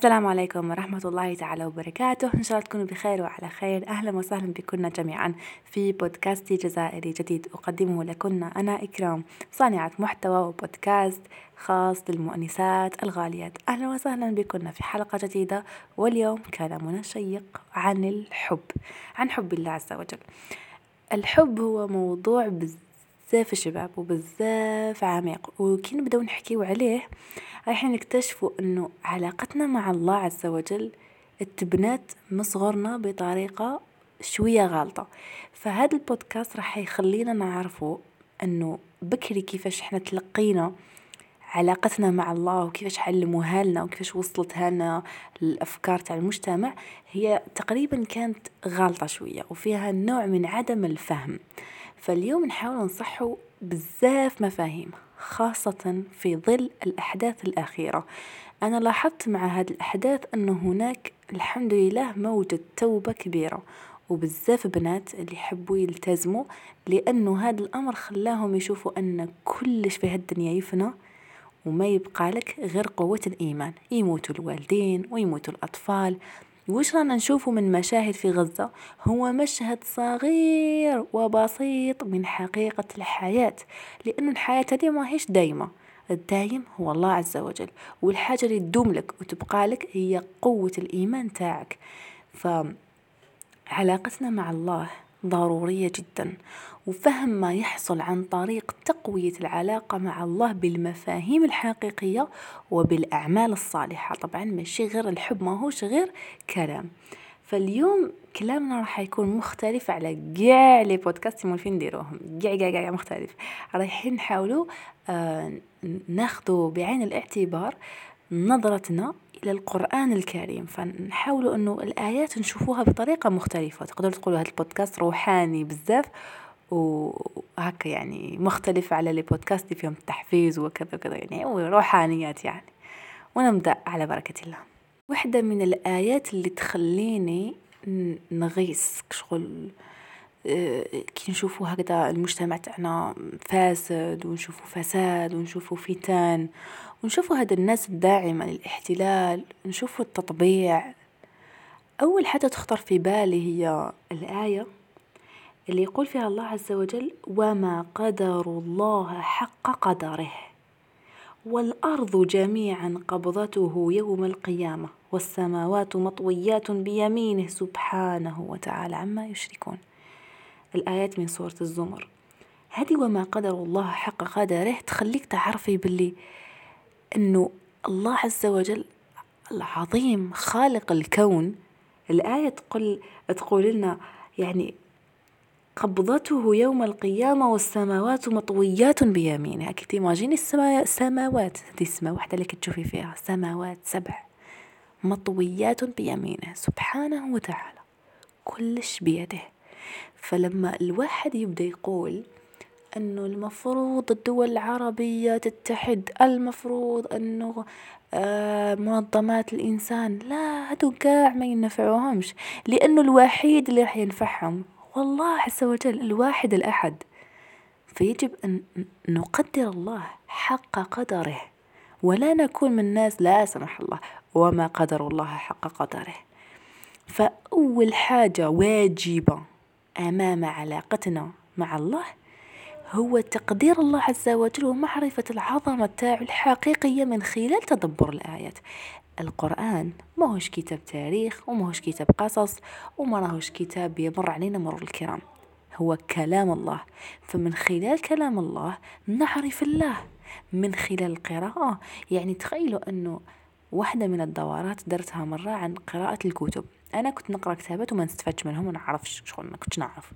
السلام عليكم ورحمة الله تعالى وبركاته. إن شاء الله تكونوا بخير وعلى خير. أهلا وسهلا بكنا جميعا في بودكاست جزائري جديد أقدمه لكن أنا إكرام صانعة محتوى وبودكاست خاص للمؤنسات الغاليات أهلا وسهلا بكنا في حلقة جديدة واليوم كلامنا شيق عن الحب عن حب الله عز وجل. الحب هو موضوع بزاف شباب وبزاف عميق. وكي نبداو نحكيو عليه راح نكتشفوا أنه علاقتنا مع الله عز وجل اتبنات من صغرنا بطريقة شوية غالطة فهذا البودكاست راح يخلينا نعرفوا أنه بكري كيفاش إحنا تلقينا علاقتنا مع الله وكيفاش علموها لنا وكيفاش وصلتها لنا الأفكار تاع المجتمع هي تقريبا كانت غالطه شوية وفيها نوع من عدم الفهم. فاليوم نحاول نصحوا بزاف مفاهيم خاصة في ظل الأحداث الأخيرة. أنا لاحظت مع هذه الأحداث أنه هناك الحمد لله موجة توبة كبيرة وبزاف بنات اللي يحبوا يلتزموا لأنه هذا الأمر خلاهم يشوفوا أن كلش في هالدنيا يفنى وما يبقى لك غير قوة الإيمان. يموتوا الوالدين ويموتوا الأطفال. وش رانا نشوفه من مشاهد في غزة؟ هو مشهد صغير وبسيط من حقيقة الحياة لأن الحياة هذه ما هيش دايمة. الدايم هو الله عز وجل والحاجة اللي تدوم لك وتبقى لك هي قوة الإيمان تاعك. فعلاقتنا مع الله ضرورية جدا. وفهم ما يحصل عن طريق تقوية العلاقة مع الله بالمفاهيم الحقيقية وبالأعمال الصالحة. طبعا ماشي غير الحب ما هوش غير كلام. فاليوم كلامنا راح يكون مختلف على كاع لي بودكاست اللي مولفين نديروهم. كاع كاع كاع مختلف. رايحين نحاولوا آه ناخذوا بعين الاعتبار نظرتنا إلى القرآن الكريم. فنحاولوا أنه الآيات نشوفوها بطريقة مختلفة. تقدروا تقولوا هذا البودكاست روحاني بزاف وهكا يعني مختلف على لي بودكاست اللي فيهم تحفيز وكذا وكذا يعني روحانيات يعني. ونبدأ على بركة الله. واحدة من الآيات اللي تخليني نغيس شغل آه، كي نشوفوا هكذا المجتمع تاعنا فاسد ونشوفوا فساد ونشوفوا فتن ونشوفوا هاد الناس الداعمة للاحتلال نشوفوا التطبيع. أول حاجة تخطر في بالي هي الآية اللي يقول فيها الله عز وجل وما قدر الله حق قدره. والأرض جميعا قبضته يوم القيامة والسماوات مطويات بيمينه سبحانه وتعالى عما يشركون. الآيات من سورة الزمر. هذه وما قدر الله حق قدره تخليك تعرفي باللي أنه الله عز وجل العظيم خالق الكون. الآية تقول تقول لنا يعني قبضته يوم القيامة والسماوات مطويات بيمينه كي تيماجيني السماوات هذه السماء واحدة اللي كتشوفي فيها. سماوات سبع. مطويات بيمينه سبحانه وتعالى. كلش بيده. فلما الواحد يبدأ يقول أنه المفروض الدول العربية تتحد المفروض أنه آه منظمات الإنسان لا هدو قاع ما ينفعوهمش. لأنه الوحيد اللي راح ينفعهم والله عز وجل الواحد الأحد فيجب أن نقدر الله حق قدره. ولا نكون من الناس لا سمح الله وما قدر الله حق قدره. فأول حاجة واجبة أمام علاقتنا مع الله هو تقدير الله عز وجل ومعرفة العظمة الحقيقية من خلال تدبر الآيات. القرآن. ما هوش كتاب تاريخ وما هوش كتاب قصص وما راهوش كتاب يمر علينا مرور الكرام. هو كلام الله. فمن خلال كلام الله نعرف الله. من خلال القراءة. يعني تخيلوا أنه واحدة من الدورات درتها مرة عن قراءة الكتب. أنا كنت نقرأ كتابات وما نستفدش منهم وما نعرفش شغل ما كنتش نعرف.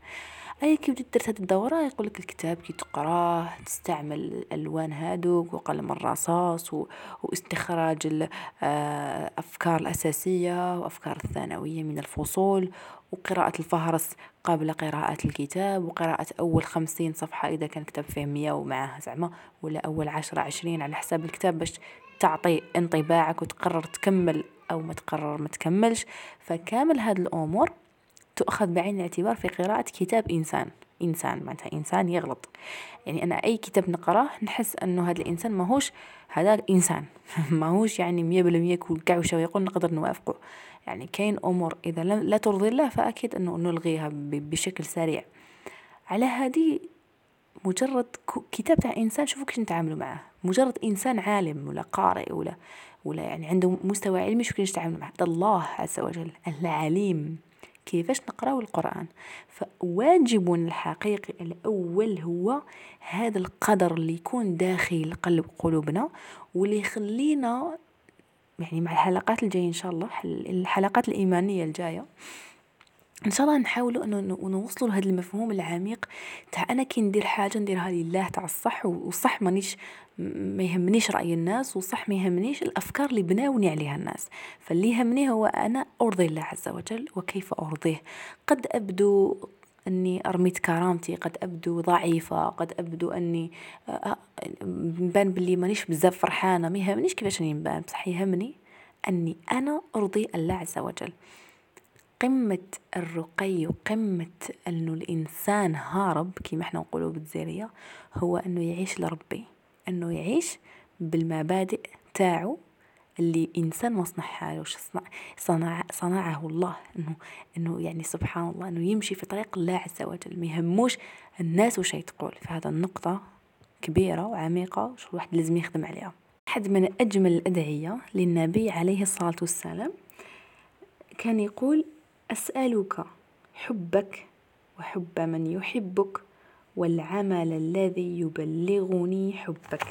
أي كي بديت درت هاد الدورة يقول لك الكتاب كي تقراه تستعمل الألوان هادوك وقلم الرصاص و... واستخراج الافكار آه، الأساسية وأفكار الثانوية من الفصول وقراءة الفهرس قبل قراءة الكتاب وقراءة أول خمسين صفحة إذا كان كتاب فيه مية ومعاه زعما ولا أول عشرة عشرين على حساب الكتاب باش تعطي انطباعك وتقرر تكمل أو ما تقرر ما تكملش. فكامل هاد الأمور تؤخذ بعين الاعتبار في قراءة كتاب إنسان. إنسان معناتها إنسان يغلط. يعني أنا أي كتاب نقراه نحس أنه هذا الإنسان ماهوش هذا إنسان. ماهوش يعني مية بالمية كل كعوشة ويقول نقدر نوافقه. يعني كاين أمور إذا لا ترضي الله فأكيد أنه نلغيها بشكل سريع. على هذه مجرد كتاب تاع إنسان شوفوا كيش نتعاملوا معه مجرد إنسان عالم ولا قارئ ولا ولا يعني عنده مستوى علمي شو كيش نتعاملوا معه الله عز وجل العليم. كيفاش نقراو القرآن. فواجبنا الحقيقي الأول هو هذا القدر اللي يكون داخل قلب قلوبنا واللي يخلينا يعني مع الحلقات الجاية إن شاء الله الحلقات الإيمانية الجاية. إن شاء الله نحاولوا انه نوصلوا لهذا المفهوم العميق تاع أنا كي ندير حاجة نديرها لله تاع الصح وصح مانيش ما يهمنيش رأي الناس وصح ما يهمنيش الأفكار اللي بناوني عليها الناس. فاللي يهمني هو أنا أرضي الله عز وجل وكيف أرضيه؟ قد أبدو أني ارميت كرامتي قد أبدو ضعيفة قد أبدو أني نبان آه، باللي مانيش بزاف فرحانة ما يهمنيش كيفاش راني نبان بصح يهمني أني أنا أرضي الله عز وجل. قمة الرقي وقمة أنه الإنسان هارب كيما إحنا نقولوا بالزيرية هو أنه يعيش لربي أنه يعيش بالمبادئ تاعو اللي إنسان ما صنعها له صنع صنع صنعه الله إنه إنه يعني سبحان الله إنه يمشي في طريق الله عز وجل ما يهموش الناس وش تقول فهذا النقطة كبيرة وعميقة وش الواحد لازم يخدم عليها. واحد من أجمل الأدعية للنبي عليه الصلاة والسلام كان يقول أسألك حبك وحب من يحبك والعمل الذي يبلغني حبك.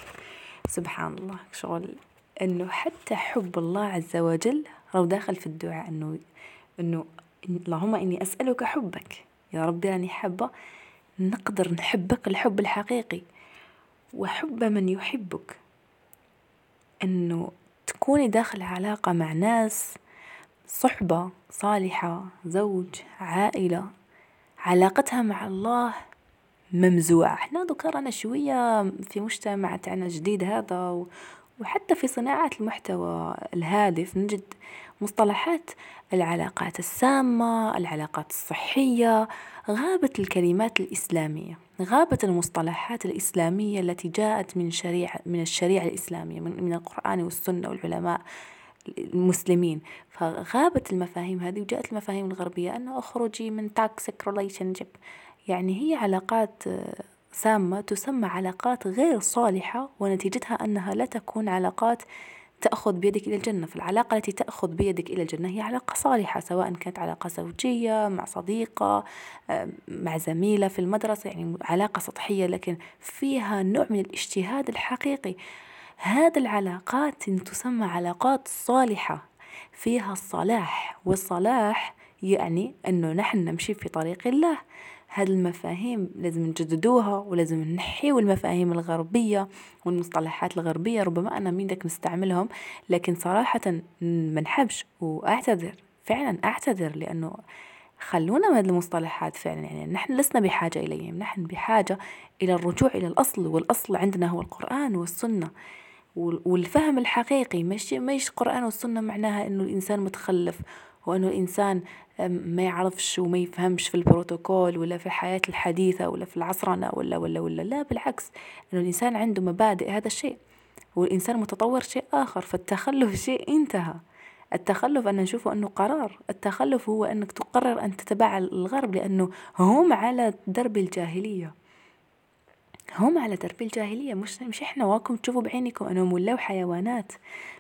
سبحان الله شغل إنه حتى حب الله عز وجل راهو داخل في الدعاء إنه إنه اللهم إني أسألك حبك. يا ربي راني حابة نقدر نحبك الحب الحقيقي. وحب من يحبك إنه تكوني داخل علاقة مع ناس صحبة صالحة زوج عائلة. علاقتها مع الله ممزوعة. إحنا ذكرنا شوية في مجتمع تاعنا جديد هذا وحتى في صناعة المحتوى الهادف نجد مصطلحات العلاقات السامة العلاقات الصحية غابت الكلمات الإسلامية. غابت المصطلحات الإسلامية التي جاءت من شريعة من الشريعة الإسلامية من, من القرآن والسنة والعلماء. المسلمين. فغابت المفاهيم هذه وجاءت المفاهيم الغربية أنه أخرجي من toxic relationship يعني هي علاقات آه، سامة تسمى علاقات غير صالحة ونتيجتها أنها لا تكون علاقات تأخذ بيدك إلى الجنة. فالعلاقة التي تأخذ بيدك إلى الجنة هي علاقة صالحة سواء كانت علاقة زوجية مع صديقة آه، مع زميلة في المدرسة يعني علاقة سطحية لكن فيها نوع من الاجتهاد الحقيقي. هذه العلاقات تسمى علاقات صالحة فيها الصلاح والصلاح يعني أنه نحن نمشي في طريق الله. هذه المفاهيم لازم نجددوها ولازم نحيو المفاهيم الغربية والمصطلحات الغربية. ربما أنا ميدك نستعملهم لكن صراحة ما نحبش وأعتذر فعلا أعتذر لأنه خلونا من هذه المصطلحات فعلا. يعني نحن لسنا بحاجة إليهم نحن بحاجة إلى الرجوع إلى الأصل والأصل عندنا هو القرآن والسنة. والفهم الحقيقي مش مش القرآن والسنة معناها إنه الإنسان متخلف وإنه الإنسان ما يعرفش وما يفهمش في البروتوكول ولا في الحياة الحديثة ولا في العصرنة ولا ولا ولا. لا بالعكس إنه الإنسان عنده مبادئ هذا الشيء. والإنسان متطور شيء آخر فالتخلف شيء انتهى. التخلف أنا نشوفه أنه قرار. التخلف هو أنك تقرر أن تتبع الغرب لأنه هم على درب الجاهلية. هم على درب الجاهلية مش, مش إحنا واكم تشوفوا بعينكم أنهم ولاو حيوانات.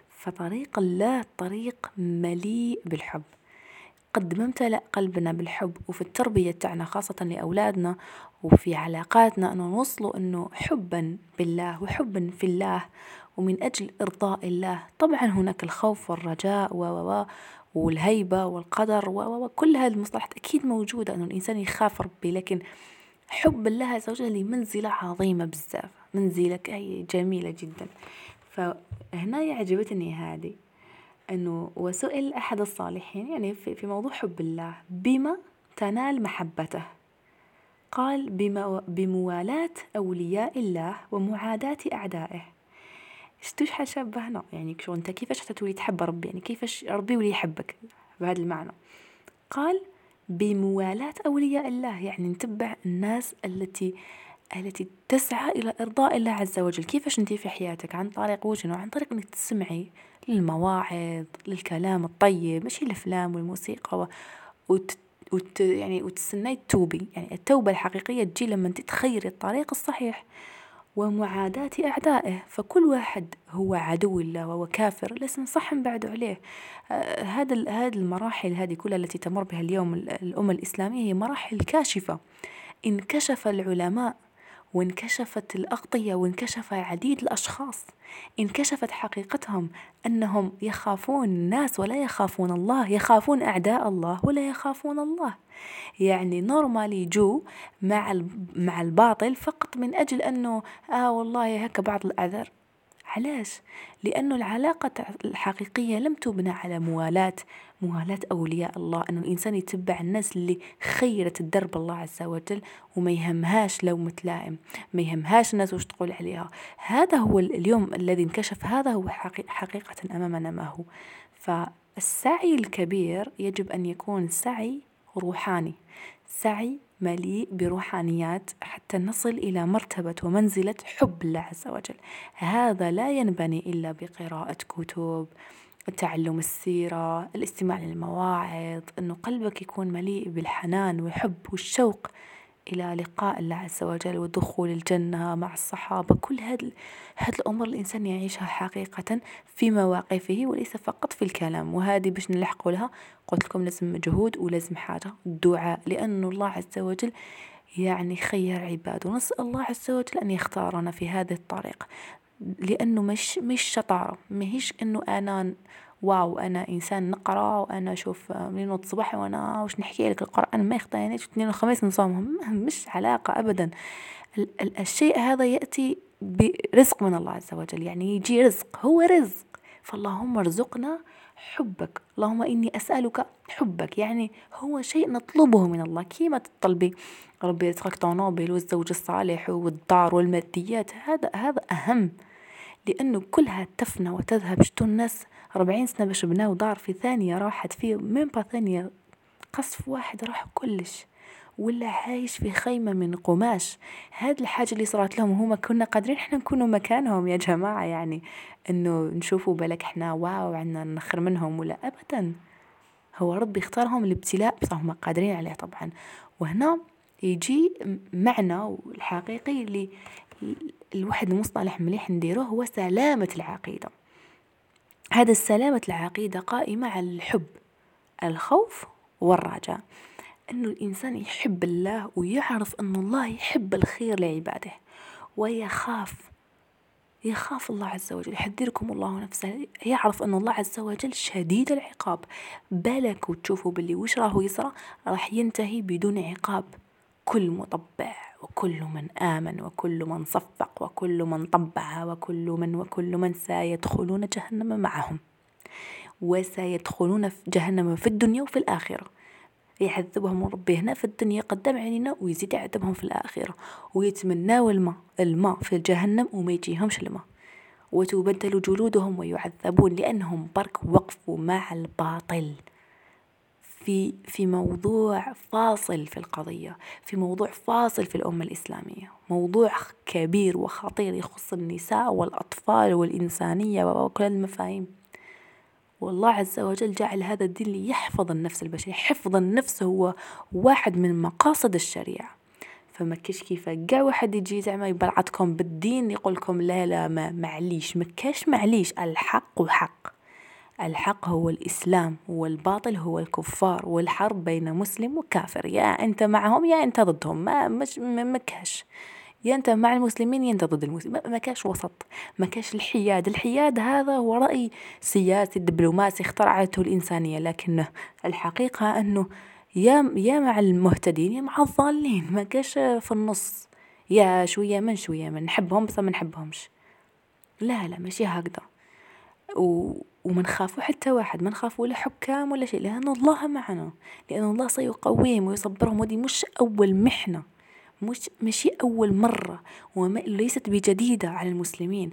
فطريق الله طريق مليء بالحب. قد ما امتلأ قلبنا بالحب وفي التربية تاعنا خاصة لأولادنا وفي علاقاتنا أنه نوصلوا أنه حبا بالله وحبا في الله ومن أجل إرضاء الله. طبعا هناك الخوف والرجاء و والهيبة والقدر و كل هذه المصطلحات أكيد موجودة أنه الإنسان يخاف ربي لكن حب الله عز وجل منزلة عظيمة بزاف منزلة هي جميلة جدا. فهنا عجبتني هذه أنه وسئل أحد الصالحين يعني في, موضوع حب الله بما تنال محبته. قال بموالاة أولياء الله ومعاداة أعدائه. شتوش حشبه هنا؟ يعني شو أنت كيفاش تولي تحب ربي؟ يعني كيفاش ربي ولي يحبك؟ بهذا المعنى. قال بموالاة أولياء الله يعني نتبع الناس التي التي تسعى إلى إرضاء الله عز وجل. كيفاش أنت في حياتك؟ عن طريق وجنه عن طريق أنك تسمعي للمواعظ للكلام الطيب ماشي الأفلام والموسيقى وت... وت... يعني وتستناي تتوبي يعني التوبة الحقيقية تجي لما تتخيري الطريق الصحيح. ومعاداة أعدائه فكل واحد هو عدو الله وهو كافر لسنا صح بعد عليه. آه هذا هذه المراحل هذه كلها التي تمر بها اليوم الأمة الإسلامية هي مراحل كاشفة. انكشف العلماء وانكشفت الأغطية وانكشف عديد الأشخاص. انكشفت حقيقتهم أنهم يخافون الناس ولا يخافون الله يخافون أعداء الله ولا يخافون الله. يعني نورمالي جو مع مع الباطل فقط من أجل أنه آه والله هكا بعض الأعذار. علاش؟ لأنه العلاقة الحقيقية لم تبنى على موالاة موالاة أولياء الله. أنه الإنسان يتبع الناس اللي خيرت الدرب الله عز وجل وما يهمهاش لو متلائم ما يهمهاش الناس وش تقول عليها. هذا هو اليوم الذي انكشف هذا هو حقيقة أمامنا ما هو. فالسعي الكبير يجب أن يكون سعي روحاني سعي مليء بروحانيات حتى نصل إلى مرتبة ومنزلة حب الله عز وجل. هذا لا ينبني إلا بقراءة كتب تعلم السيرة الاستماع للمواعظ أنه قلبك يكون مليء بالحنان والحب والشوق إلى لقاء الله عز وجل ودخول الجنة مع الصحابة. كل هذه هذه الأمور الإنسان يعيشها حقيقة في مواقفه وليس فقط في الكلام. وهذه باش نلحق لها قلت لكم لازم مجهود ولازم حاجة الدعاء. لأن الله عز وجل يعني خير عباده. ونسأل الله عز وجل أن يختارنا في هذه الطريق. لأنه مش مش شطارة. ماهيش إنه أنا واو أنا إنسان نقرأ وأنا أشوف منين الصباح وأنا وش نحكي لك القرآن؟ ما يخطينيش اثنين وخميس نصومهم. مش علاقة أبدا. الشيء هذا يأتي برزق من الله عز وجل يعني يجي رزق هو رزق. فاللهم ارزقنا حبك. اللهم إني أسألك حبك يعني هو شيء نطلبه من الله. كيما تطلبي ربي يرزقك طونوبيل والزوج الصالح والدار والماديات. هذا هذا أهم. لأنه كلها تفنى وتذهب. شتو الناس أربعين سنة باش بناو دار في ثانية راحت في ميمبا ثانية قصف واحد راح كلش ولا عايش في خيمة من قماش. هاد الحاجة اللي صارت لهم هما كنا قادرين إحنا نكونوا مكانهم يا جماعة يعني إنه نشوفوا بالك إحنا واو عنا نخر منهم ولا ابدا. هو ربي اختارهم الابتلاء بس هم قادرين عليه طبعا. وهنا يجي معنى الحقيقي اللي الواحد المصطلح مليح نديروه هو سلامة العقيدة. هذا السلامة العقيدة قائمة على الحب الخوف والرجاء. أنه الإنسان يحب الله ويعرف أن الله يحب الخير لعباده ويخاف يخاف الله عز وجل. يحذركم الله نفسه. يعرف أن الله عز وجل شديد العقاب. بالك وتشوفوا باللي وش راهو يسرى؟ راح ينتهي بدون عقاب. كل مطبع. وكل من آمن وكل من صفق وكل من طبع وكل من وكل من سيدخلون جهنم معهم. وسيدخلون في جهنم في الدنيا وفي الآخرة. يعذبهم ربي هنا في الدنيا قدام عينينا ويزيد يعذبهم في الآخرة. ويتمناو الماء الماء في جهنم وما يجيهمش الماء. وتبدل جلودهم ويعذبون لأنهم برك وقفوا مع الباطل. في في موضوع فاصل في القضية في موضوع فاصل في الأمة الإسلامية موضوع كبير وخطير يخص النساء والأطفال والإنسانية وكل المفاهيم. والله عز وجل جعل هذا الدين ليحفظ النفس البشرية حفظ النفس هو واحد من مقاصد الشريعة. فما كاش كيف كاع واحد يجي زعما يبلعتكم بالدين يقول لكم لا لا ما معليش ما كاش معليش الحق حق. الحق هو الإسلام والباطل هو الكفار والحرب بين مسلم وكافر. يا أنت معهم يا أنت ضدهم. ما مش ما كاش. يا أنت مع المسلمين يا أنت ضد المسلمين. ما كاش وسط ما كاش الحياد. الحياد هذا هو رأي سياسي دبلوماسي اخترعته الإنسانية. لكن الحقيقة أنه يا يا مع المهتدين يا مع الضالين. ما كاش في النص. يا شوية من شوية من. نحبهم بس ما نحبهمش. لا لا ماشي هكذا. و وما نخافوا حتى واحد ما نخافوا ولا حكام ولا شيء لأن الله معنا لأن الله سيقويهم ويصبرهم ودي مش أول محنة مش ماشي أول مرة وليست بجديدة على المسلمين.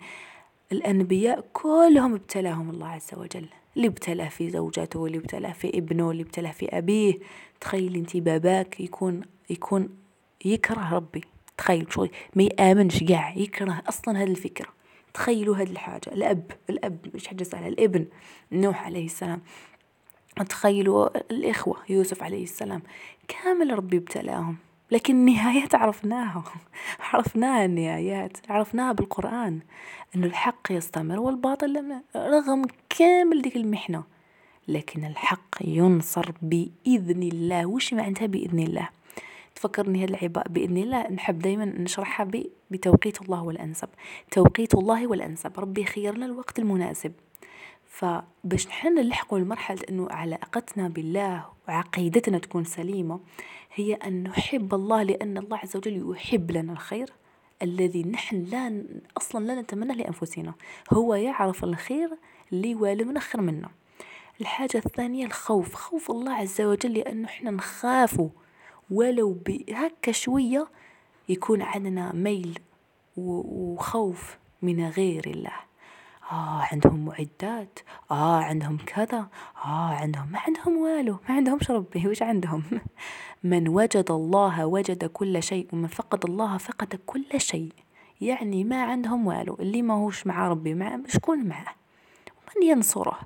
الأنبياء كلهم ابتلاهم الله عز وجل اللي ابتلى في زوجته واللي ابتلى في ابنه واللي ابتلى في أبيه. تخيل أنت باباك يكون يكون يكره ربي تخيل شوي ما يآمنش قاع يكره أصلا هذه الفكرة. تخيلوا هذه الحاجة. الأب الأب مش حاجة سهلة الابن. نوح عليه السلام. تخيلوا الإخوة يوسف عليه السلام. كامل ربي ابتلاهم لكن النهايات عرفناها. عرفناها النهايات عرفناها بالقرآن. أن الحق يستمر والباطل لم رغم كامل ديك المحنة. لكن الحق ينصر بإذن الله. وش معناتها بإذن الله؟ تفكرني هذه العبارة بإذن الله نحب دايما نشرحها بتوقيت الله والأنسب. توقيت الله والأنسب. ربي خيرنا الوقت المناسب. فباش نحن نلحقوا لمرحلة أنه علاقتنا بالله وعقيدتنا تكون سليمة هي أن نحب الله لأن الله عز وجل يحب لنا الخير الذي نحن لا أصلا لا نتمنى لأنفسنا. هو يعرف الخير اللي والمنا خير منا الحاجة الثانية الخوف. خوف الله عز وجل لأنه إحنا نخافه ولو بهكا شوية يكون عندنا ميل وخوف من غير الله. آه عندهم معدات. آه عندهم كذا. آه عندهم ما عندهم والو ما عندهمش ربي وش عندهم؟ من وجد الله وجد كل شيء ومن فقد الله فقد كل شيء. يعني ما عندهم والو اللي ما هوش مع ربي مع شكون معه. من ينصره؟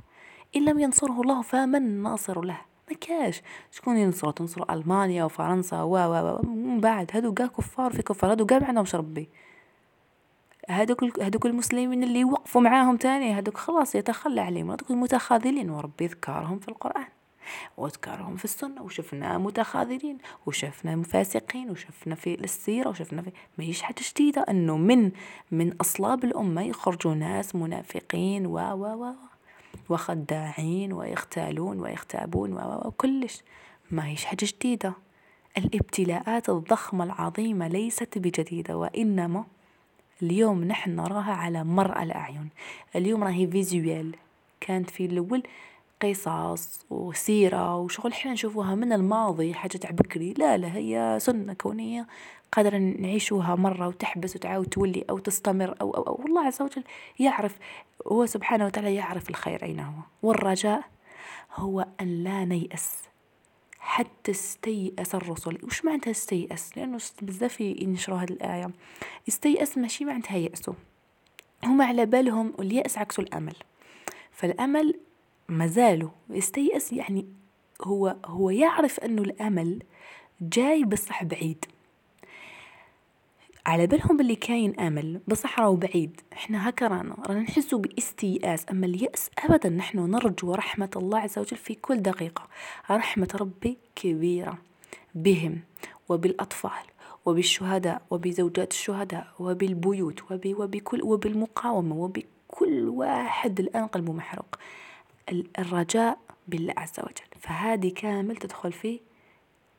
إن لم ينصره الله فمن الناصر له؟ كاش. شكون ينصره تنصر ألمانيا وفرنسا و و من بعد. هادو قا كفار في كفار. هادو قا ما عندهمش ربي. هذوك هذوك المسلمين اللي وقفوا معاهم تاني هذوك خلاص يتخلى عليهم. هذوك المتخاذلين. وربي ذكرهم في القرآن وذكرهم في السنة وشفنا متخاذلين وشفنا فاسقين وشفنا في السيرة وشفنا في ما هيش حاجة جديدة أنه من من أصلاب الأمة يخرجوا ناس منافقين و و و وخداعين ويختالون ويختابون وكلش. ما هيش حاجة جديدة. الابتلاءات الضخمة العظيمة ليست بجديدة وإنما اليوم نحن نراها على مرأى الأعين. اليوم راهي فيزيوال. كانت في الأول قصص وسيرة وشغل إحنا نشوفوها من الماضي حاجة تاع بكري لا لا هي سنة كونية قادرة نعيشوها مرة وتحبس وتعاود تولي أو تستمر أو, أو, أو والله عز وجل يعرف هو سبحانه وتعالى يعرف الخير أين هو. والرجاء هو أن لا نيأس حتى استيأس الرسل. وش معناتها استيأس؟ لأنه بزاف ينشروا هذه الآية. استيأس ماشي معناتها يأسوا. هما على بالهم اليأس عكس الأمل. فالأمل مازالوا استيأس يعني هو هو يعرف أنه الأمل جاي بصح بعيد. على بالهم باللي كاين آمل بصح راهو بعيد. إحنا هكا رانا رانا نحسو بإستيئاس أما اليأس ابدا نحن نرجو رحمة الله عز وجل في كل دقيقة. رحمة ربي كبيرة بهم وبالأطفال وبالشهداء وبزوجات الشهداء وبالبيوت وب وبكل وبالمقاومة وبكل واحد الآن قلبه محروق. الرجاء بالله عز وجل. فهذه كامل تدخل في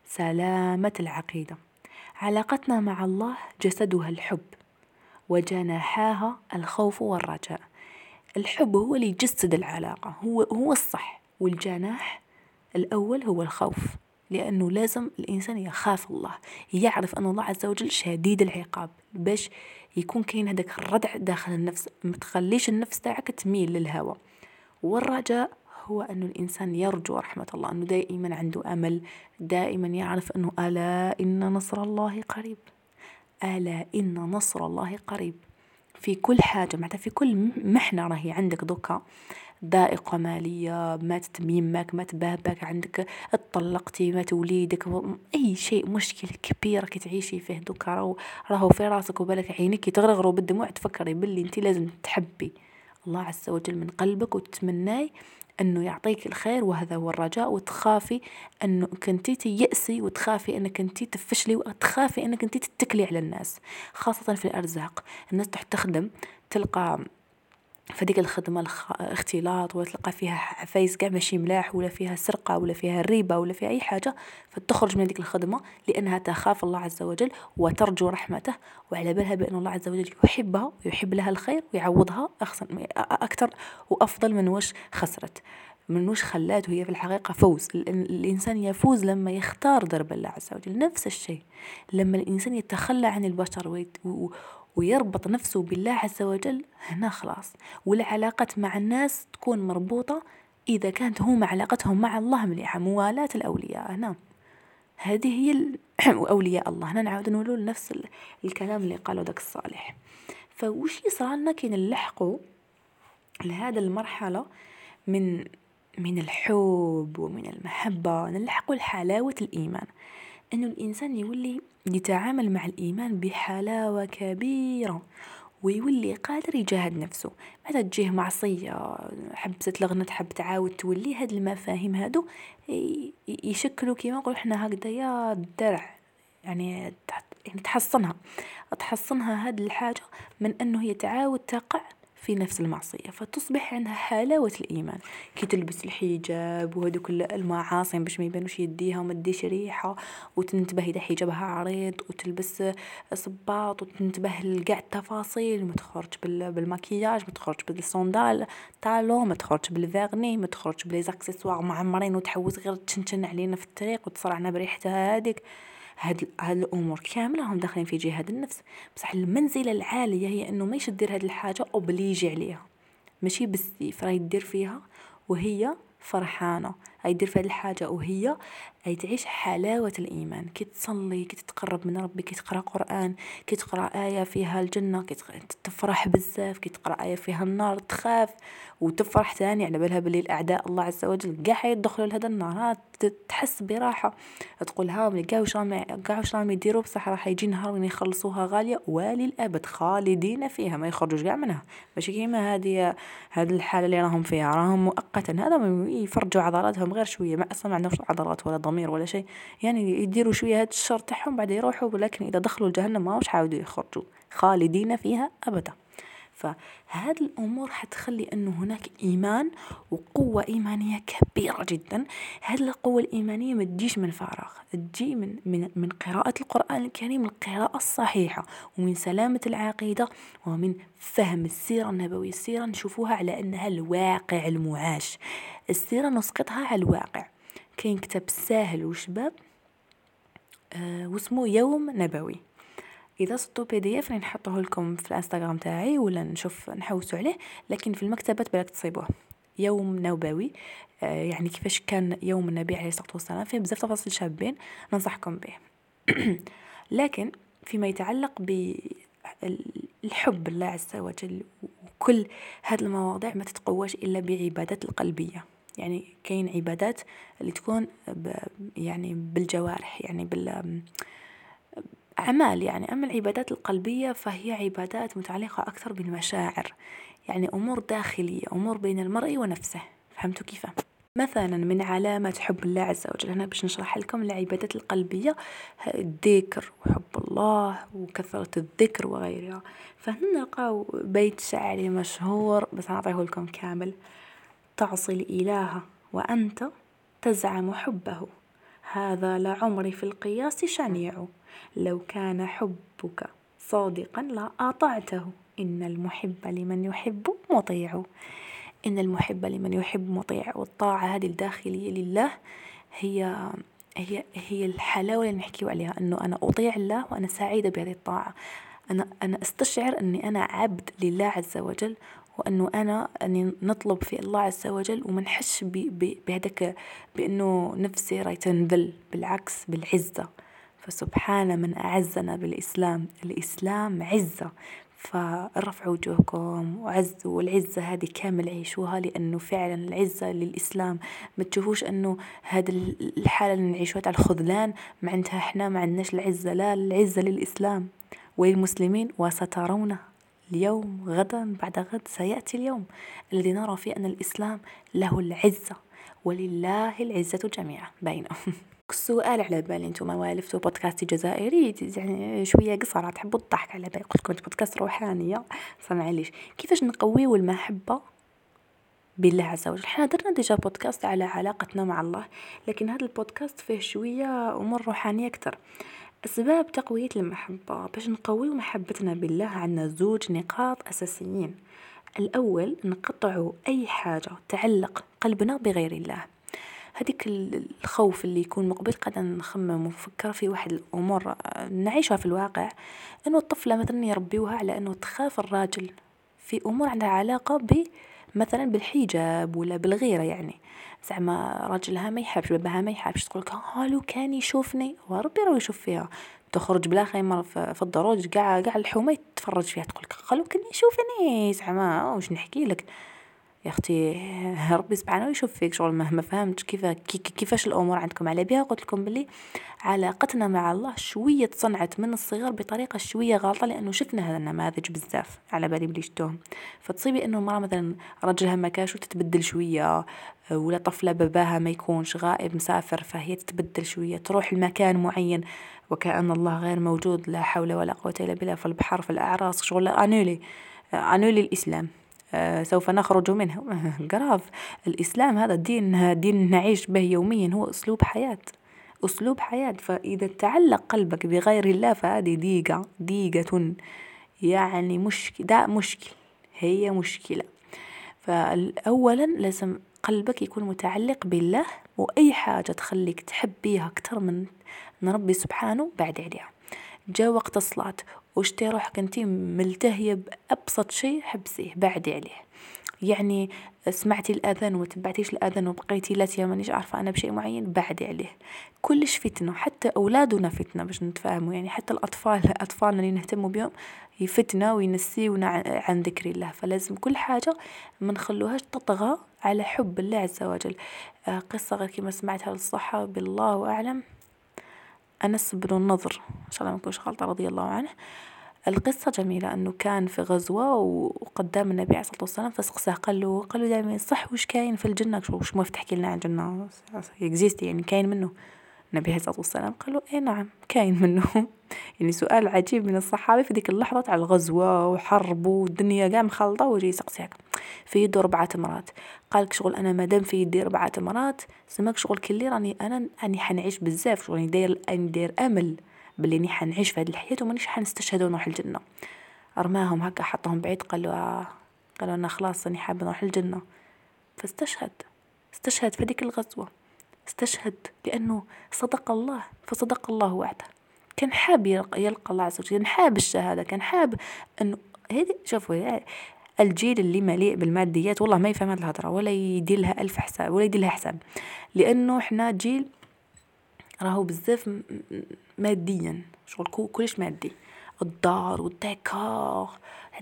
سلامة العقيدة. علاقتنا مع الله جسدها الحب وجناحاها الخوف والرجاء. الحب هو اللي يجسد العلاقة هو هو الصح والجناح الأول هو الخوف لأنه لازم الإنسان يخاف الله يعرف أن الله عز وجل شديد العقاب باش يكون كاين هذاك الردع داخل النفس ما تخليش النفس تاعك تميل للهوى. والرجاء هو أن الإنسان يرجو رحمة الله أنه دائما عنده أمل دائما يعرف أنه ألا إن نصر الله قريب. ألا إن نصر الله قريب. في كل حاجة معناتها في كل محنة راهي عندك دوكا. ضائقة مالية ماتت ميمك مات بابك عندك اتطلقتي مات وليدك أي شيء مشكل كبير كي تعيشي فيه دوكا. راهو راهو في راسك وبالك عينك تغرغروا بالدموع تفكري باللي انت لازم تحبي. الله عز وجل من قلبك وتتمناي أنه يعطيك الخير وهذا هو الرجاء وتخافي أنه كنتي تيأسي وتخافي أنك كنتي تفشلي وتخافي أنك كنتي تتكلي على الناس خاصة في الأرزاق. الناس تحت تخدم تلقى فديك الخدمة اختلاط ولا تلقى فيها عفايس كاع ماشي ملاح ولا فيها سرقة ولا فيها ريبة ولا فيها أي حاجة فتخرج من ديك الخدمة لأنها تخاف الله عز وجل وترجو رحمته وعلى بالها بأن الله عز وجل يحبها ويحب لها الخير ويعوضها أكثر وأفضل من وش خسرت. من وش خلاته هي في الحقيقة فوز. الإنسان يفوز لما يختار درب الله عز وجل. نفس الشيء. لما الإنسان يتخلى عن البشر ويربط نفسه بالله عز وجل هنا خلاص. والعلاقات مع الناس تكون مربوطة إذا كانت هم علاقتهم مع الله مليحة موالاة الأولياء. هنا. هذه هي. أولياء الله. هنا نعاود نقولوا نفس الكلام اللي قالوا داك الصالح. فوش يصرالنا كي نلحقوا لهذا المرحلة من من الحب ومن المحبة نلحقوا لحلاوة الإيمان. أنه الإنسان يولي يتعامل مع الإيمان بحلاوة كبيرة ويولي قادر يجاهد نفسه. متى تجيه معصية؟ حبست لغنة حب تعاود تولي هاد المفاهيم هادو يشكلوا كيما نقول حنا هكذايا الدرع يعني يعني تحصنها. تحصنها هاد الحاجة من أنه هي تعاود تقع في نفس المعصية فتصبح عندها حلاوة الإيمان. كي تلبس الحجاب وهذوك المعاصي باش ما يبانوش يديها وما تديش ريحة وتنتبه إذا حجابها عريض وتلبس صباط وتنتبه لكاع التفاصيل. ما تخرج بالمكياج ما تخرج بال sandales talon ما تخرج بال vernis ما تخرج ب les accessoires معمرين وتحوس غير تشنشن علينا في الطريق وتصرعنا بريحتها هذيك هاد هاد الأمور كامله هم داخلين في جهاد النفس. بصح المنزلة العالية هي إنه ما يدير هاد الحاجة obligée عليها. ماشي بالسيف راه يدير فيها وهي فرحانة. يدير في هذه الحاجة وهي أي تعيش حلاوة الإيمان. كي تصلي كي تتقرب من ربي قرآن كي تقرأ آية فيها الجنة كي تفرح بزاف كي تقرأ آية فيها النار تخاف وتفرح ثاني. على بالها بلي الأعداء الله عز وجل كاع حيدخلوا لهذا النار. تحس براحة. تقول ها كاع واش راهم كاع واش راهم يديروا؟ بصح راح يجي نهار وين يخلصوها غالية. وللأبد خالدين فيها ما يخرجوش كاع منها. ماشي كيما هذه هذه الحالة اللي راهم فيها. راهم مؤقتا. هذا يفرجوا عضلاتهم. غير شوية ما أصلا ما عندهمش عضلات ولا ضمير ولا شيء. يعني يديروا شوية هاد الشر تاعهم بعد يروحوا ولكن إذا دخلوا الجهنم ما عاودوا يخرجوا خالدين فيها ابدا. فهذه الأمور حتخلي أنه هناك إيمان وقوة إيمانية كبيرة جدا. هذه القوة الإيمانية ما تجيش من فراغ تجي من, من, من قراءة القرآن الكريم القراءة الصحيحة ومن سلامة العقيدة ومن فهم السيرة النبوية. السيرة نشوفوها على أنها الواقع المعاش. السيرة نسقطها على الواقع. كاين كتاب ساهل وشباب آه واسمه يوم نبوي. إذا صدتو PDF نحطه لكم في الإنستغرام تاعي ولا نشوف نحوسوا عليه لكن في المكتبات بلاك تصيبوه. يوم نبوي آه يعني كيفاش كان يوم النبي عليه الصلاة والسلام فيه بزاف تفاصيل شابين ننصحكم به لكن فيما يتعلق بالحب الله عز وجل وكل هذه المواضيع ما تتقواش إلا بعبادات القلبية. يعني كاين عبادات اللي تكون يعني بالجوارح يعني بال أعمال يعني أما العبادات القلبية فهي عبادات متعلقة أكثر بالمشاعر يعني أمور داخلية أمور بين المرء ونفسه فهمتوا كيف؟ مثلا من علامات حب الله عز وجل هنا باش نشرح لكم العبادات القلبية الذكر وحب الله وكثرة الذكر وغيرها. فهنا نلقاو بيت شعري مشهور بس نعطيه لكم كامل. تعصي الإله وأنت تزعم حبه. هذا لعمري في القياس شنيع. لو كان حبك صادقا لا أطعته. إن المحب لمن يحب مطيع. إن المحب لمن يحب مطيع. والطاعة هذه الداخلية لله هي هي هي الحلاوة اللي نحكيو عليها. أنه أنا أطيع الله وأنا سعيدة بهذه الطاعة. أنا أنا أستشعر أني أنا عبد لله عز وجل وإنه أنا أني نطلب في الله عز وجل وما نحسش بهذاك بإنه نفسي راهي تنذل. بالعكس بالعزة. فسبحان من أعزنا بالإسلام الإسلام عزة. فرفعوا وجوهكم وعزوا والعزة هذه كامل عيشوها لأنه فعلا العزة للإسلام ما تشوفوش أنه هذا الحالة اللي نعيشوها تاع الخذلان معناتها إحنا ما عندناش العزة. لا العزة للإسلام. وللمسلمين وسترونه اليوم غدا بعد غد سيأتي اليوم الذي نرى فيه أن الإسلام له العزة. ولله العزة جميعا باينة السؤال على بالي أنتم والفتوا بودكاست جزائري يعني شوية قصر تحبوا الضحك على بالي قلت كنت بودكاست روحانيه فمعليش كيفاش نقويو المحبة بالله عز وجل؟ حنا درنا ديجا بودكاست على علاقتنا مع الله لكن هذا البودكاست فيه شوية أمور روحانية أكثر. أسباب تقوية المحبة. باش نقويو محبتنا بالله عنا زوج نقاط أساسيين. الأول نقطع أي حاجة تعلق قلبنا بغير الله. هذيك الخوف اللي يكون مقبل قاعدة نخمم ونفكر في واحد الأمور نعيشها في الواقع أنه الطفلة مثلا يربيوها على أنه تخاف الراجل في أمور عندها علاقة مثلا بالحجاب ولا بالغيرة يعني. زعما راجلها ما يحبش باباها ما يحبش تقولك ها لو كان يشوفني وربي راه يشوف فيها. تخرج بلا خيمة في الدروج قاع قاع الحومة يتفرج فيها تقولك خلو كان يشوفني زعما واش نحكي لك؟ يا أختي ربي سبحانه يشوف فيك شغل مهما فهمت كيف كيفاش الأمور عندكم؟ على بها قلت لكم بلي علاقتنا مع الله شوية تصنعت من الصغر بطريقة شوية غلطة لأنه شفنا هذا النماذج بزاف على بالي بلي شفتوهم. فتصيبي إنه المراه مثلا رجلها ما كاش وتتبدل شوية ولا طفلة باباها ما يكونش غائب مسافر فهي تتبدل شوية تروح لمكان معين وكأن الله غير موجود لا حول ولا قوة إلا بالله في البحر في الأعراس شغل أنولي أنولي الإسلام. سوف نخرج منه. جراف الإسلام هذا دين دين نعيش به يوميا هو أسلوب حياة. أسلوب حياة. فإذا تعلق قلبك بغير الله فهذه ديقة ديقة يعني مشكلة ده مشكل هي مشكلة. فأولا لازم قلبك يكون متعلق بالله وأي حاجة تخليك تحبيها أكثر من ربي سبحانه بعد عليها. جا وقت الصلاة. وشتي روحك انتي ملتهية بأبسط شيء حبسيه بعدي عليه. يعني سمعتي الأذان وتبعتيش الأذان وبقيتي لا مانيش عارفة أنا بشيء معين بعدي عليه. كلش فتنة حتى أولادنا فتنة باش نتفاهموا. يعني حتى الأطفال أطفالنا اللي نهتموا بهم يفتنا وينسيونا عن ذكر الله. فلازم كل حاجة ما نخلوهاش تطغى على حب الله عز وجل. آه، قصة غير كما سمعتها للصحابي الله أعلم. أنس بن النضر إن شاء الله ما نكونش غلطة رضي الله عنه. القصة جميلة أنه كان في غزوة وقدام النبي عليه الصلاة والسلام فسقساه قال له قال له دائما صح وش كاين في الجنة؟ وش ما تحكي لنا عن الجنة؟ يعني كاين منه. النبي عليه الصلاة والسلام قال له إيه نعم كاين منه. يعني سؤال عجيب من الصحابي في ذيك اللحظة على الغزوة وحرب والدنيا قاع مخلطة وجي يسقسيك. في يده أربعة تمرات قالك شغل أنا مادام في يدي أربعة تمرات سماك شغل كلي راني أنا راني حنعيش بزاف شغل راني داير راني داير أمل بلي راني حنعيش في هذه الحياة ومانيش حنستشهد ونروح الجنة. رماهم هكا حطهم بعيد قال له آه. قالوا أنا خلاص راني حاب نروح الجنة. فاستشهد. استشهد في ديك الغزوة. استشهد لأنه صدق الله فصدق الله وعده كان حاب يلقى الله عز وجل كان حاب الشهادة كان حاب أنه هذه شوفوا الجيل اللي مليء بالماديات والله ما يفهم هذه الهضرة ولا يدير لها ألف حساب ولا يدير لها حساب لأنه إحنا جيل راهو بزاف ماديا شغل كلش مادي الدار والديكور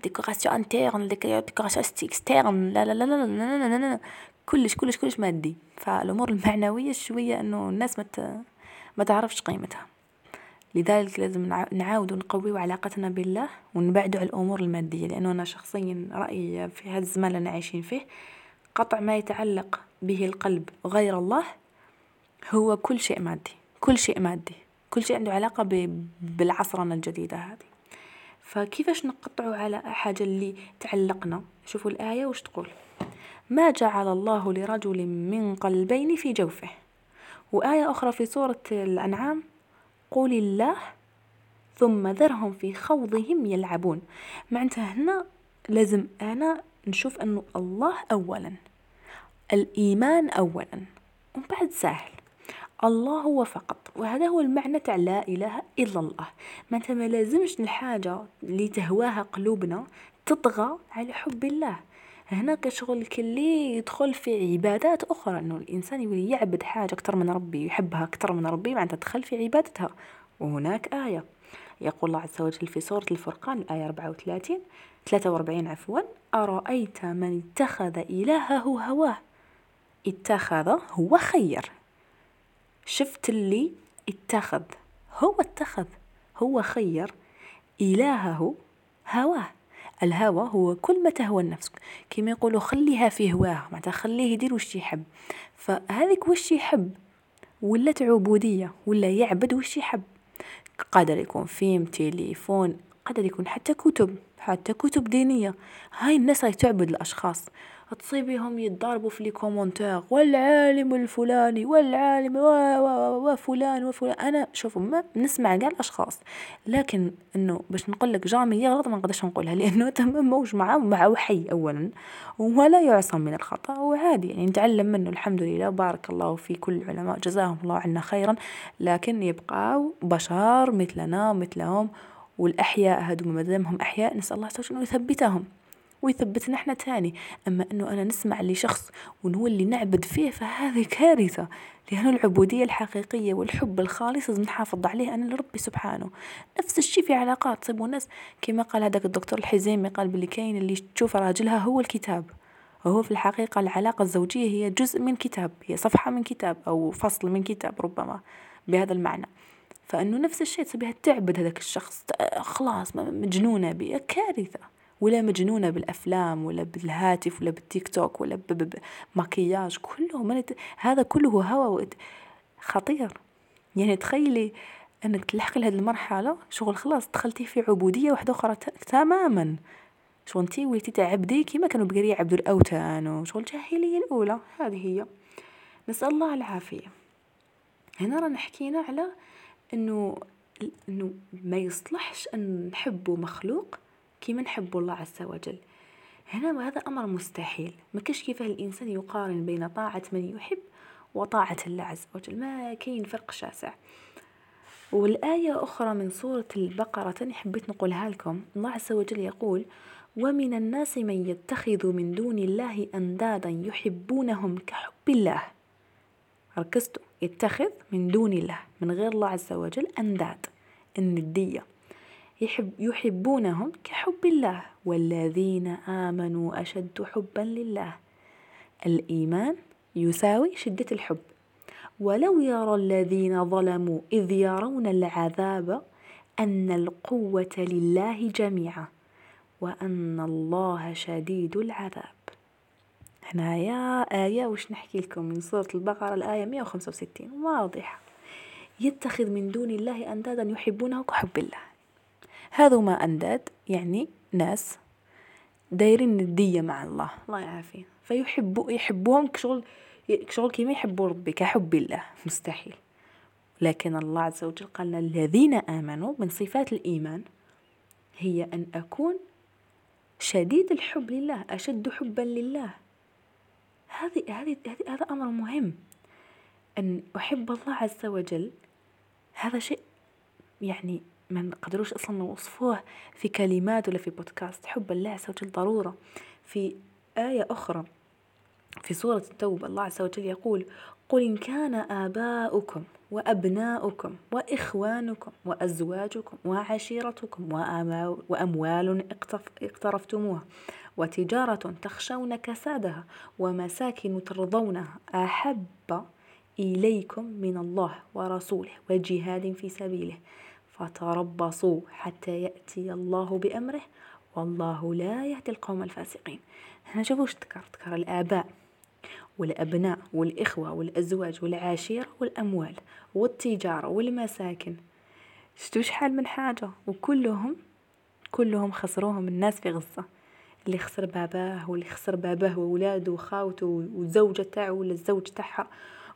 décoration interne décoration externe لا لا لا لا لا لا لا كلش كلش كلش مادي فالأمور المعنوية شوية إنه الناس ما ما تعرفش قيمتها. لذلك لازم نعاود نقوي علاقتنا بالله ونبعدوا على الأمور المادية لأنه أنا شخصيا رأيي في هذا الزمان اللي عايشين فيه قطع ما يتعلق به القلب غير الله هو كل شيء مادي كل شيء مادي كل شيء عنده علاقة بالعصرنة الجديدة هذه. فكيفاش نقطعوا على حاجة اللي تعلقنا؟ شوفوا الآية وش تقول. ما جعل الله لرجل من قلبين في جوفه. وآية أخرى في سورة الأنعام قول الله ثم ذرهم في خوضهم يلعبون. معناتها هنا لازم أنا نشوف أنه الله أولا الإيمان أولا ومن بعد سهل. الله هو فقط وهذا هو المعنى تاع لا إله إلا الله. معناتها ما لازمش الحاجة اللي تهواها قلوبنا تطغى على حب الله. هنا كشغل كلي يدخل في عبادات أخرى أنه الإنسان يولي يعبد حاجة أكثر من ربي يحبها أكثر من ربي معناتها تدخل في عبادتها. وهناك آية يقول الله عز وجل في سورة الفرقان الآية 34 43 عفوا أرأيت من اتخذ إلهه هواه؟ اتخذ هو خير. شفت اللي اتخذ هو اتخذ هو خير إلهه هواه. الهوى هو كل ما تهوى النفس. كما يقولوا خليها في هواه معناتها خليه يدير وش يحب. فهذيك وش يحب؟ ولات عبودية ولا يعبد وش يحب. قادر يكون فيلم تليفون قادر يكون حتى كتب حتى كتب دينية. هاي الناس راهي تعبد الأشخاص. تصيبيهم يتضاربوا في les commentaires والعالم الفلاني والعالم وفلان وفلان. أنا شوفوا ما نسمع كاع الاشخاص لكن إنه باش نقول لك jamais غلط ما نقدرش نقولها لأنه موش مع مع وحي اولا ولا يعصم من الخطأ وعادي. يعني نتعلم منه الحمد لله بارك الله في كل العلماء. جزاهم الله عنا خيرا. لكن يبقاو بشر مثلنا ومثلهم والأحياء هادو ما دامهم أحياء نسأل الله وجل أن يثبتهم. ويثبتنا إحنا تاني. أما أنه أنا نسمع لشخص ونولي نعبد فيه فهذه كارثة. لأن العبودية الحقيقية والحب الخالص لازم نحافظ عليه أنا لربي سبحانه. نفس الشي في علاقات تصيبوا الناس كما قال هذاك الدكتور الحزيمي قال باللي كاين اللي تشوف راجلها هو الكتاب. وهو في الحقيقة العلاقة الزوجية هي جزء من كتاب هي صفحة من كتاب أو فصل من كتاب ربما بهذا المعنى. فإنه نفس الشيء تبيها تعبد هذاك الشخص خلاص مجنونة به كارثة. ولا مجنونة بالأفلام ولا بالهاتف ولا بالتيك توك ولا بمكياج كله هذا كله هوى خطير. يعني تخيلي أنك تلحقي لهذه المرحلة شغل خلاص دخلتي في عبودية واحدة أخرى تماما. شغل أنتي وليتي تعبدي كيما كانوا بقرية يعبدوا الأوثان وشغل الجاهلية الأولى. هذه هي. نسأل الله العافية. هنا رانا حكينا على إنه إنه ما يصلحش أن نحبوا مخلوق كيما نحبوا الله عز وجل. هنا هذا أمر مستحيل. ما كاش كيفاه الإنسان يقارن بين طاعة من يحب وطاعة الله عز وجل. ما كاين فرق شاسع. والآية أخرى من سورة البقرة تاني حبيت نقولها لكم. الله عز وجل يقول ومن الناس من يتخذ من دون الله أندادا يحبونهم كحب الله. ركزتوا. يتخذ من دون الله من غير الله عز وجل أنداد. الندية. يحب يحبونهم كحب الله. والذين آمنوا أشد حبا لله. الإيمان يساوي شدة الحب. ولو يرى الذين ظلموا إذ يرون العذاب أن القوة لله جميعا وأن الله شديد العذاب. هنايا آية وش نحكي لكم؟ من سورة البقرة الآية 165 واضحة. يتخذ من دون الله أندادا يحبونه كحب الله. هذو ما أنداد يعني ناس دايرين ندية مع الله الله يعافيه فيحبوا يحبوهم كشغل كشغل كيما يحبوا ربي كحب الله مستحيل. لكن الله عز وجل قال الذين آمنوا من صفات الإيمان هي أن أكون شديد الحب لله أشد حبا لله. هذه هذه هذا أمر مهم. أن أحب الله عز وجل هذا شيء يعني ما نقدروش أصلا نوصفوه في كلمات ولا في بودكاست حب الله عز وجل ضرورة. في آية أخرى في سورة التوبة الله عز وجل يقول قل إن كان آباؤكم وأبناؤكم وإخوانكم وأزواجكم وعشيرتكم وأموال اقترفتموها وتجارة تخشون كسادها ومساكن ترضونها أحب إليكم من الله ورسوله وجهاد في سبيله. فتربصوا حتى يأتي الله بأمره والله لا يهدي القوم الفاسقين هنا شوفوا وش ذكر. ذكر الآباء والأبناء والإخوة والأزواج والعشيرة والأموال والتجارة والمساكن. شتو شحال من حاجة؟ وكلهم كلهم خسروهم الناس في غزة اللي خسر باباه واللي خسر باباه وولاده وخاوته والزوجة تاعه ولا الزوج تاعها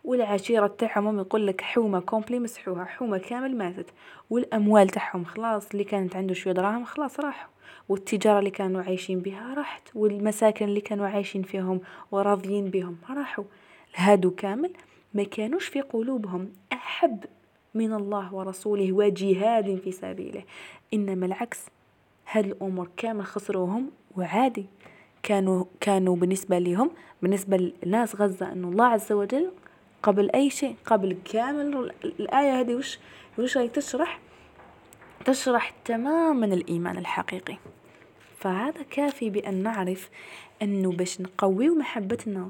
والعشيرة تاعهم يقول لك حومة كومبلي مسحوها حومة كامل ماتت. والأموال تاعهم خلاص اللي كانت عنده شوية دراهم خلاص راحوا. والتجارة اللي كانوا عايشين بها راحت. والمساكن اللي كانوا عايشين فيهم وراضيين بهم راحوا. هادو كامل ما كانوش في قلوبهم أحب من الله ورسوله وجهاد في سبيله. إنما العكس هاد الأمور كامل خسروهم وعادي. كانوا كانوا بالنسبة لهم بالنسبة لناس غزة أنه الله عز وجل قبل أي شيء قبل كامل الآية هذه وش وش رايك تشرح؟ تشرح تماما الإيمان الحقيقي. فهذا كافي بأن نعرف أنه باش نقوي محبتنا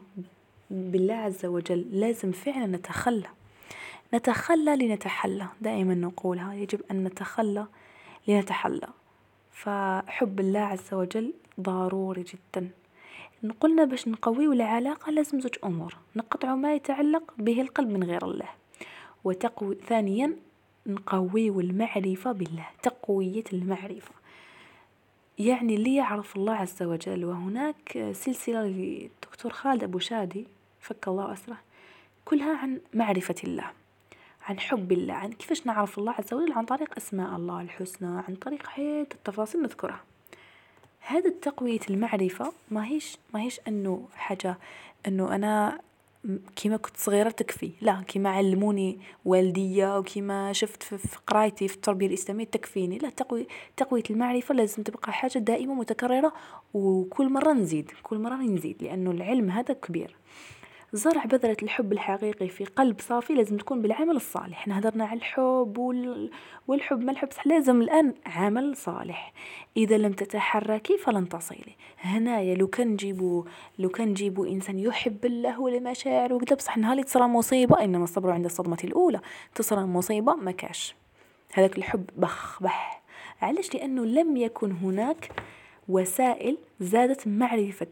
بالله عز وجل لازم فعلا نتخلى. نتخلى لنتحلى دائما نقولها. يجب أن نتخلى لنتحلى. فحب الله عز وجل ضروري جدا. قلنا باش نقويو العلاقة لازم زوج أمور. نقطع ما يتعلق به القلب من غير الله. وتقوي ثانيا نقويو المعرفة بالله تقوية المعرفة. يعني اللي يعرف الله عز وجل وهناك سلسلة للدكتور خالد أبو شادي فك الله أسره كلها عن معرفة الله عن حب الله عن كيفاش نعرف الله عز وجل عن طريق أسماء الله الحسنى عن طريق حياة التفاصيل نذكرها. هذا التقوية المعرفة ما هيش ما هيش أنه حاجة أنه أنا كيما كنت صغيرة تكفي. لا كيما علموني والديا وكيما شفت في قرايتي في التربية الإسلامية تكفيني. لا تقوي تقوية المعرفة لازم تبقى حاجة دائمة متكررة وكل مرة نزيد كل مرة نزيد لأنه العلم هذا كبير. زرع بذرة الحب الحقيقي في قلب صافي لازم تكون بالعمل الصالح. إحنا هدرنا على الحب وال... والحب ما الحب صح لازم الآن عمل صالح. إذا لم تتحركي فلن تصلي. هنايا لو كان نجيبو لو كان نجيبو إنسان يحب الله والمشاعر وكذا بصح نهار تصرى مصيبة إنما الصبر عند الصدمة الأولى. تصرى مصيبة ما كاش. هذاك الحب بخ بح علاش؟ لأنه لم يكن هناك وسائل زادت معرفة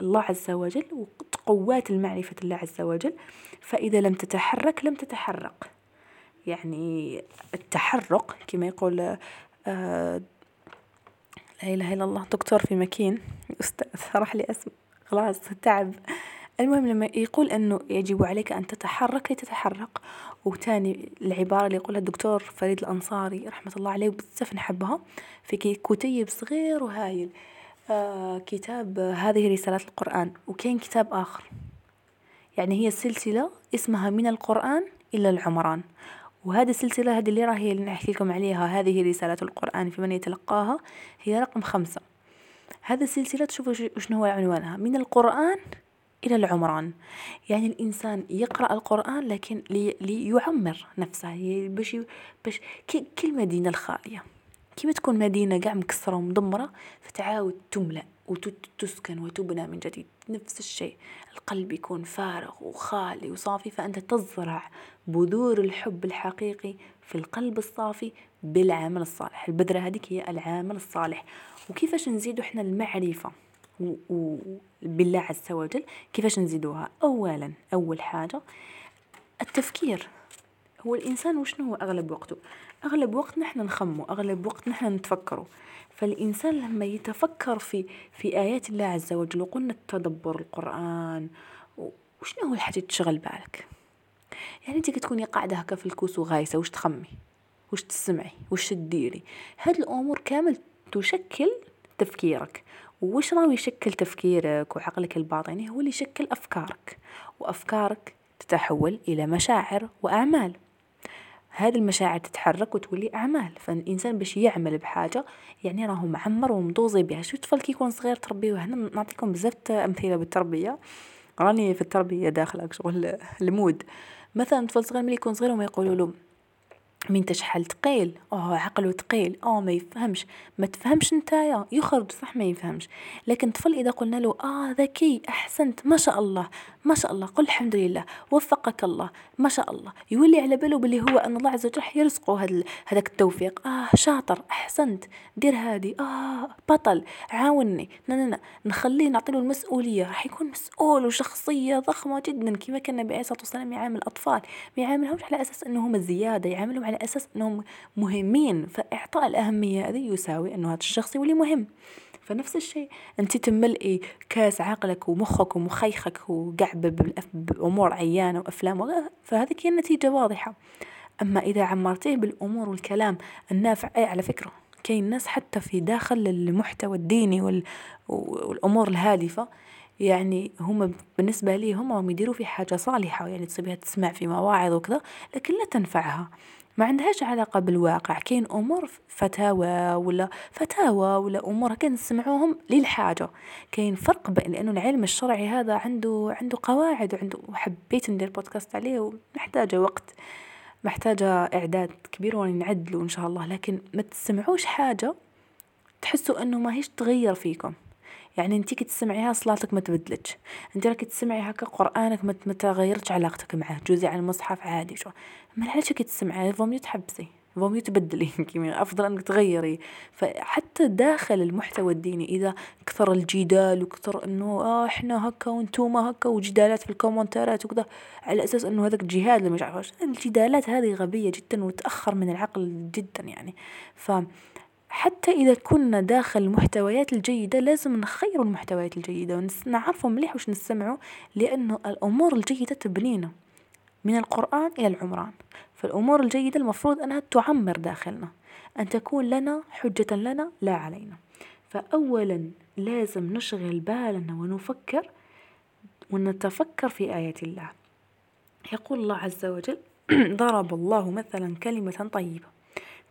الله عز وجل وقوات المعرفة الله عز وجل فإذا لم تتحرك لم تتحرق. يعني التحرك كما يقول آه لا إله إلا الله دكتور في مكين أستاذ راح لي اسم خلاص تعب. المهم لما يقول أنه يجب عليك أن تتحرك لتتحرك. وتاني العبارة اللي يقولها الدكتور فريد الأنصاري رحمة الله عليه بزاف نحبها في كتيب صغير وهايل. كتاب هذه رسالات القرآن وكاين كتاب آخر. يعني هي سلسلة اسمها من القرآن إلى العمران. وهذه السلسلة هذه اللي راهي اللي نحكي لكم عليها هذه رسالات القرآن في من يتلقاها هي رقم خمسة. هذه السلسلة تشوفوا شنو هو عنوانها؟ من القرآن إلى العمران. يعني الإنسان يقرأ القرآن لكن لي ليعمر نفسه باش باش كالمدينة الخالية. كيما تكون مدينة قاع مكسرة ومدمرة؟ فتعاود تملأ وتسكن وتبنى من جديد. نفس الشيء القلب يكون فارغ وخالي وصافي فأنت تزرع بذور الحب الحقيقي في القلب الصافي بالعمل الصالح. البذرة هذيك هي العمل الصالح. وكيفاش نزيد إحنا المعرفة؟ بالله عز وجل كيفاش نزيدوها؟ اولا أول حاجة التفكير. هو الإنسان وشنو هو أغلب وقته؟ أغلب وقت نحن نخمو أغلب وقت نحن نتفكروا فالإنسان لما يتفكر في في آيات الله عز وجل وقلنا تدبر القرآن وشنو هو الحاجة تشغل بالك؟ يعني أنت كتكوني قاعدة هكا في الكوس وغايسة وش تخمي؟ وش تسمعي؟ وش تديري؟ هاد الأمور كامل تشكل تفكيرك. وش راهو يشكل تفكيرك وعقلك الباطني؟ هو اللي يشكل أفكارك. وأفكارك تتحول إلى مشاعر وأعمال. هذه المشاعر تتحرك وتولي أعمال. فالإنسان باش يعمل بحاجة يعني راهو معمر ومضوزي بها. شو طفل كي يكون صغير تربيه هنا نعطيكم بزاف أمثلة بالتربية. راني في التربية داخلة شغل المود. مثلا طفل صغير ملي يكون صغير وما يقولوا له من تشحال ثقيل آه عقله ثقيل آه ما يفهمش. ما تفهمش نتايا. يخرج صح ما يفهمش. لكن طفل إذا قلنا له آه ذكي أحسنت ما شاء الله ما شاء الله قل الحمد لله وفقك الله ما شاء الله. يولي على باله بلي هو أن الله عز وجل يرزقه هذا هذاك التوفيق. آه شاطر أحسنت دير هذه آه بطل عاوني لا لا نخليه نعطيله المسؤولية. راح يكون مسؤول وشخصية ضخمة جدا كما كان النبي عليه الصلاة والسلام يعامل الأطفال. ما يعاملهمش على أساس انهم زيادة يعاملهم أساس إنهم مهمين فإعطاء الأهمية هذه يساوي إنه هذا الشخص يولي مهم. فنفس الشيء أنت تملئي كاس عقلك ومخك ومخيخك وقع بأمور عيانة وأفلام فهذه هي النتيجة واضحة. أما إذا عمرتيه بالأمور والكلام النافع اي على فكرة كاين ناس حتى في داخل المحتوى الديني وال... والأمور الهادفة يعني هم بالنسبة لي هم يديروا في حاجة صالحة يعني تصيبها تسمع في مواعظ وكذا لكن لا تنفعها. ما عندهاش علاقة بالواقع. كاين أمور فتاوى ولا فتاوى ولا أمور هكا نسمعوهم للحاجة. كاين فرق بين لأنه العلم الشرعي هذا عنده عنده قواعد وعنده وحبيت ندير بودكاست عليه ومحتاجة وقت. محتاجة إعداد كبير واني نعدله إن شاء الله. لكن ما تسمعوش حاجة تحسوا أنه ما هيش تغير فيكم. يعني انت كي تسمعيها صلاتك ما تبدلتش. انت راكي تسمعي هكا قرآنك ما تغيرتش علاقتك معاه. جوزي على المصحف عادي شو ما علاش كي تسمعي vaut mieux تحبسي vaut mieux تبدلي. كيما أفضل انك تغيري. فحتى داخل المحتوى الديني إذا كثر الجدال وكثر إنه آه إحنا هكا وإنتوما هكا وجدالات في الكومنتات وكذا على أساس إنه هذاك الجهاد اللي مش عارفه الجدالات هذه غبية جدا وتأخر من العقل جدا يعني. ف حتى إذا كنا داخل المحتويات الجيدة لازم نخير المحتويات الجيدة ونعرفوا مليح وش نسمعوا لأنه الأمور الجيدة تبنينا من القرآن إلى العمران. فالأمور الجيدة المفروض أنها تعمر داخلنا أن تكون لنا حجة لنا لا علينا. فأولا لازم نشغل بالنا ونفكر ونتفكر في آيات الله. يقول الله عز وجل ضرب الله مثلا كلمة طيبة.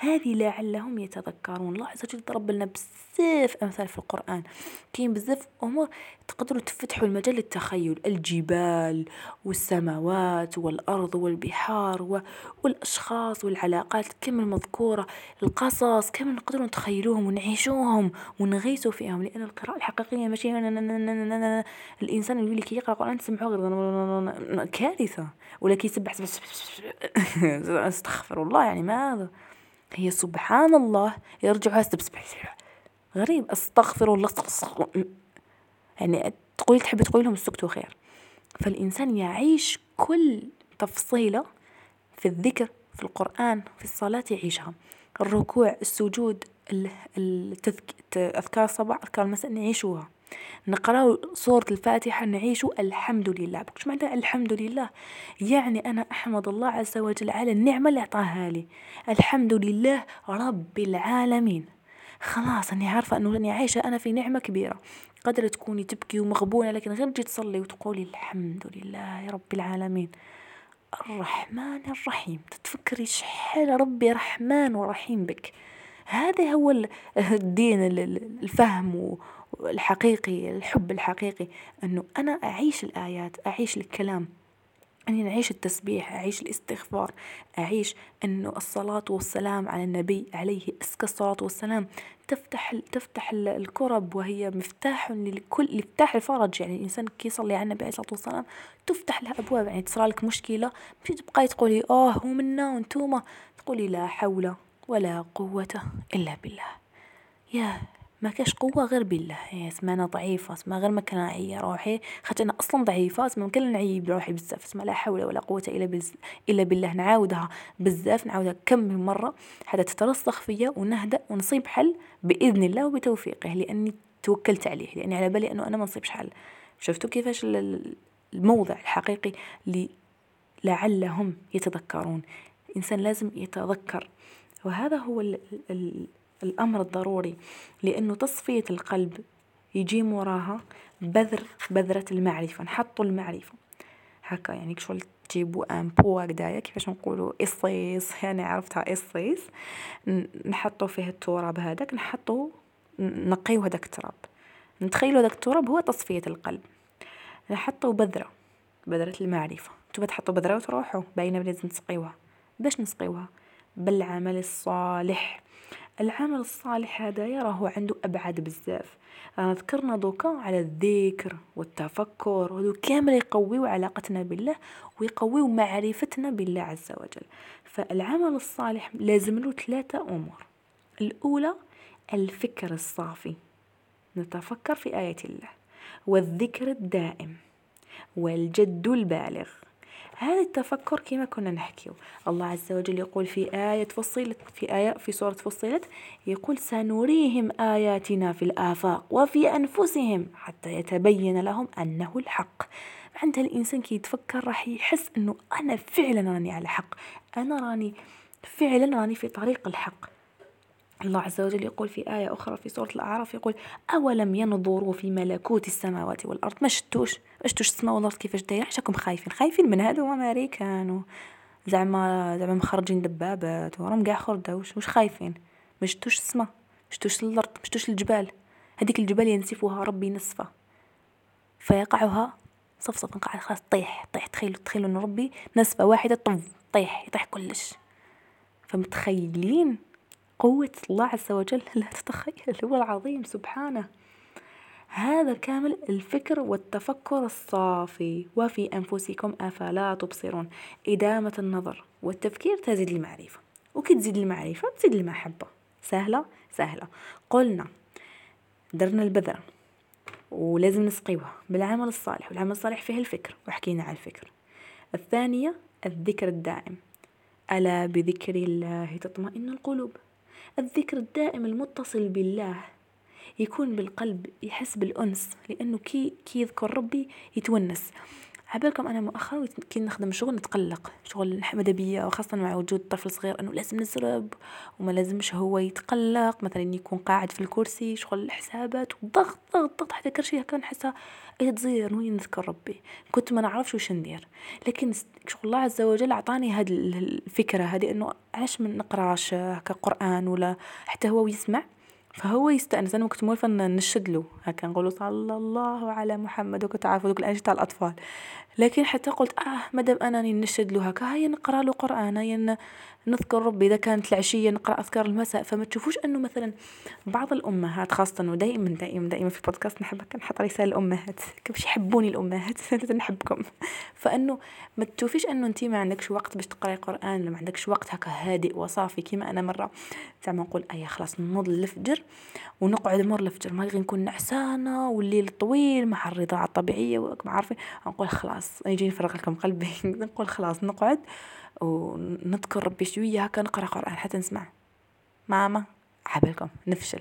هذه لعلهم يتذكرون. الله عز وجل ضرب لنا بزاف أمثال في القرآن. كاين بزاف أمور تقدروا تفتحوا المجال للتخيل. الجبال والسماوات والأرض والبحار والأشخاص والعلاقات كم المذكورة القصص كم نقدروا نتخيلوهم ونعيشوهم ونغيسوا فيهم. لأن القراءة الحقيقية ماشي الإنسان اللي كي يقرأ القرآن تسمعوه غير كارثة. ولا كيسبح استغفر الله يعني ما هذا هي سبحان الله يرجع غريب. أستغفر الله. يعني تقولي تحبي تقولي لهم السكت خير فالإنسان يعيش كل تفصيلة في الذكر في القرآن في الصلاة يعيشها. الركوع السجود التذك... أذكار الصباح أذكار المساء نعيشوها. نقرأ سورة الفاتحة نعيش الحمد لله. بكش معنى الحمد لله؟ يعني أنا أحمد الله عز وجل على النعمة اللي أعطاها لي. الحمد لله رب العالمين. خلاص أني عارفة أنه أني عايشة أنا في نعمة كبيرة. قدر تكوني تبكي ومغبونة لكن غير تجي تصلي وتقولي الحمد لله رب العالمين. الرحمن الرحيم. تتفكري شحال ربي رحمن ورحيم بك. هذا هو الدين الفهم الحقيقي الحب الحقيقي أنه أنا أعيش الآيات أعيش الكلام. أني نعيش التسبيح أعيش الاستغفار أعيش أنه الصلاة والسلام على النبي عليه أزكى الصلاة والسلام. تفتح تفتح الكرب وهي مفتاح لكل مفتاح الفرج. يعني الإنسان كي يصلي على النبي عليه الصلاة والسلام تفتح له أبواب. يعني تصرى لك مشكلة مش تبقاي تقولي آه هو منا وانتوما. تقولي لا حول ولا قوة إلا بالله. يا ما كاش قوة غير بالله يعني اسمع أنا ضعيفة اسمع غير ما كان نعي روحي خاطر أنا أصلا ضعيفة اسمع كان نعي بروحي بزاف اسمع لا حول ولا قوة إلا بز... إلا بالله نعاودها بزاف نعاودها كم من مرة حتى تترسخ فيا ونهدأ ونصيب حل بإذن الله وبتوفيقه لأني توكلت عليه لأني على بالي أنه أنا ما نصيبش حل. شفتوا كيفاش الموضع الحقيقي اللي لعلهم يتذكرون. الإنسان لازم يتذكر وهذا هو ال ال الأمر الضروري لأنه تصفية القلب يجي وراها بذر بذرة المعرفة نحطوا المعرفة. هكا يعني كشغل تجيبوا ان بو هكدايا كيفاش نقولوا إصيص يعني عرفتها إصيص نحطوا فيه التراب هذاك نحطوا نقيو هذاك التراب. نتخيلوا هذاك التراب هو تصفية القلب. نحطوا بذرة بذرة المعرفة. تبى تحطوا بذرة وتروحوا باينة لازم تسقيوها باش نسقيوها؟ بالعمل الصالح. العمل الصالح هذايا راهو عنده أبعاد بزاف أنا ذكرنا دوكا على الذكر والتفكر وهذو كامل يقويو علاقتنا بالله ويقويو معرفتنا بالله عز وجل. فالعمل الصالح لازم له ثلاثة أمور. الأولى الفكر الصافي. نتفكر في آية الله. والذكر الدائم. والجد البالغ. هذا التفكر كما كنا نحكيو الله عز وجل يقول في آية فصلت في آية في سورة فصلت يقول سنريهم آياتنا في الآفاق وفي أنفسهم حتى يتبين لهم أنه الحق. عندها الإنسان كي يتفكر راح يحس أنه أنا فعلا راني على حق أنا راني فعلا راني في طريق الحق. الله عز وجل يقول في آية أخرى في سورة الأعراف يقول أولم ينظروا في ملكوت السماوات والأرض؟ ما شتوش ما شتوش السماء والأرض كيفاش دايرة؟ عشاكم خايفين خايفين من هادو أمريكان زعما زعما مخرجين دبابات وراهم كاع خردوش واش خايفين؟ ما شتوش السماء ما شتوش الأرض ما شتوش الجبال. هذيك الجبال ينسفها ربي نسفة فيقعها صف صف نقع خلاص طيح طيح تخيلوا تخيلوا إن ربي نسفة واحدة طف طيح يطيح كلش. فمتخيلين؟ قوة الله عز وجل. لا تتخيل هو العظيم سبحانه. هذا كامل الفكر والتفكر الصافي. وفي أنفسكم أفلا تبصرون. إدامة النظر والتفكير تزيد المعرفة. وكي تزيد المعرفة تزيد المحبة. سهلة؟ سهلة. قلنا درنا البذرة ولازم نسقيوها بالعمل الصالح. والعمل الصالح فيه الفكر وحكينا على الفكر. الثانية الذكر الدائم. ألا بذكر الله تطمئن القلوب؟ الذكر الدائم المتصل بالله يكون بالقلب يحس بالأنس لأنه كي, كي يذكر ربي يتونس. عبالكم أنا مؤخرا كي نخدم شغل نتقلق. شغل ماذا بيا وخاصة مع وجود طفل صغير أنه لازم نسرب وما لازمش هو يتقلق. مثلا يكون قاعد في الكرسي شغل الحسابات وضغط ضغط ضغط حتى كرشي هكا نحسها إيه تزير وين نذكر ربي؟ كنت ما نعرفش وش ندير. لكن شغل الله عز وجل اعطاني هذه الفكرة هذه أنه علاش ما نقراش هكا قرآن ولا حتى هو يسمع؟ فهو يستأنس. أنا كنت موالفة نشد له. هكا نقول صلى الله على محمد وكنت عارفة دوك الأنشطة تاع الأطفال. لكن حتى قلت آه مادام انني نشد له هكا هيا نقرأ له قرآن هيا نذكر ربي إذا كانت العشية نقرأ أذكار المساء. فما تشوفوش إنه مثلا بعض الأمهات خاصة ودائما دائما دائما في البودكاست نحب نحط رسالة الأمهات. باش يحبوني الأمهات؟ نحبكم. فإنه ما تشوفيش إنه أنت ما عندكش وقت باش تقرأي قرآن ما عندكش وقت هكا هادئ وصافي كيما أنا مرة زعما نقول ايا خلاص نوض الفجر ونقعد مور الفجر. ما نكون نعسانة والليل طويل مع الرضاعة الطبيعية ما عارفين نقول خلاص يجي نفرغ لكم قلبي. نقول خلاص نقعد ونذكر ربي شوية. هكا نقرأ قرآن حتى نسمع. ماما عبالكم نفشل.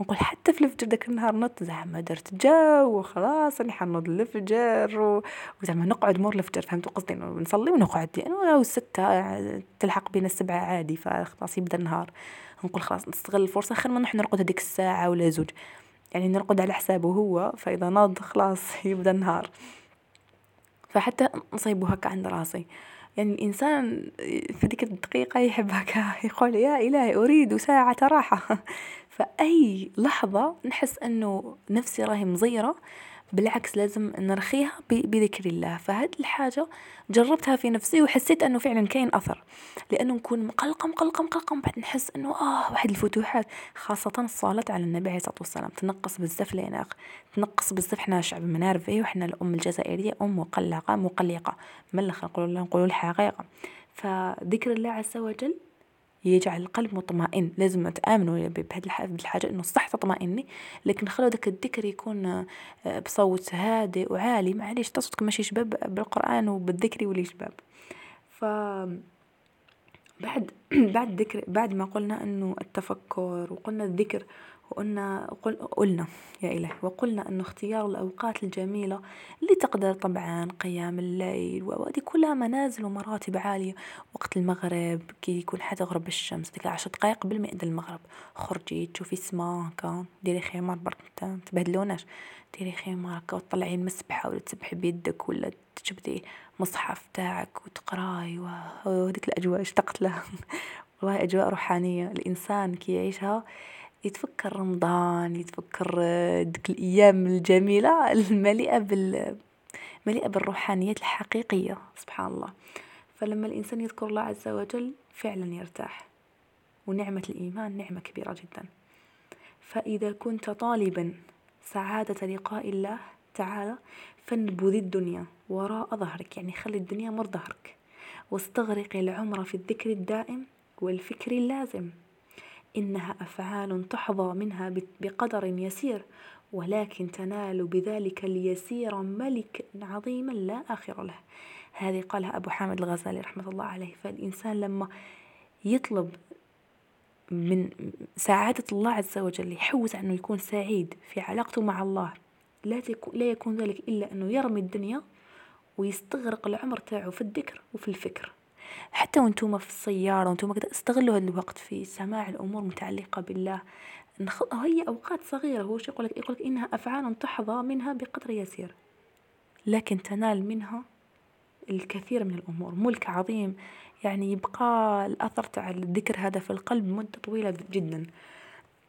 نقول حتى في الفجر داك النهار نط زعما درت جو وخلاص راني حنوض الفجر وزعما نقعد مور الفجر. فهمتوا قصدي؟ نصلي ونقعد. يعني الستة تلحق بين السبعة عادي فخلاص يبدأ النهار. نقول خلاص نستغل الفرصة خير ما نروح نرقد هذيك الساعة ولا زوج. يعني نرقد على حسابه هو فإذا ناض خلاص يبدأ النهار. فحتى نصيبه هكا عند راسي. يعني الإنسان في ديك الدقيقة يحب هكا يقول يا إلهي أريد ساعة راحة. فأي لحظة نحس أنه نفسي راهي مزيرة بالعكس لازم نرخيها بذكر الله. فهاد الحاجة جربتها في نفسي وحسيت أنه فعلا كاين أثر. لأنه نكون مقلقة مقلقة مقلقة بعد نحس أنه آه واحد الفتوحات. خاصة الصلاة على النبي عليه الصلاة والسلام. تنقص بزاف العناق. تنقص بزاف حنا شعب منارفي وحنا الأم الجزائرية. أم مقلقة مقلقة. ملخ نقولوا نقولوا الحقيقة فذكر الله عز وجل يجعل القلب مطمئن. لازم تآمنوا بهذه الحاجة إنه صح تطمئني لكن خلوا ذاك الذكر يكون آه، بصوت هادئ وعالي. معليش تصوتك ماشي شباب بالقرآن وبالذكر يولي شباب ف بعد بعد ذكر بعد ما قلنا إنه التفكر وقلنا الذكر وقلنا قل قلنا يا إلهي وقلنا أنه اختيار الأوقات الجميلة اللي تقدر طبعا قيام الليل وهذه كلها منازل ومراتب عالية. وقت المغرب كي يكون حتى غرب الشمس ديك عشر دقائق قبل ما يأذن المغرب. خرجي تشوفي السما هكا ديري خمار برك تبهدلوناش. ديري خمار هكا وتطلعي المسبحة ولا تسبحي بيدك ولا تجبدي مصحف تاعك وتقراي وهذيك الأجواء اشتقت لها. والله أجواء روحانية. الإنسان كي يعيشها يتفكر رمضان يتفكر ديك الأيام الجميلة المليئة بال مليئة بالروحانيات الحقيقية سبحان الله. فلما الإنسان يذكر الله عز وجل فعلا يرتاح. ونعمة الإيمان نعمة كبيرة جدا. فإذا كنت طالبا سعادة لقاء الله تعالى فانبذ الدنيا وراء ظهرك. يعني خلي الدنيا مر ظهرك. واستغرق العمر في الذكر الدائم والفكر اللازم. إنها أفعال تحظى منها بقدر يسير ولكن تنال بذلك اليسير ملك عظيما لا آخر له. هذه قالها أبو حامد الغزالي رحمة الله عليه. فالإنسان لما يطلب من سعادة الله عز وجل يحوز أنه يكون سعيد في علاقته مع الله لا, لا يكون ذلك إلا أنه يرمي الدنيا ويستغرق العمر تاعه في الذكر وفي الفكر. حتى وأنتم في السيارة وأنتم كده استغلوا هذا الوقت في سماع الأمور المتعلقة بالله. هي أوقات صغيرة هو شو يقولك؟ يقولك إنها أفعال تحظى منها بقدر يسير. لكن تنال منها الكثير من الأمور. ملك عظيم يعني يبقى الأثر تاع الذكر هذا في القلب مدة طويلة جدا.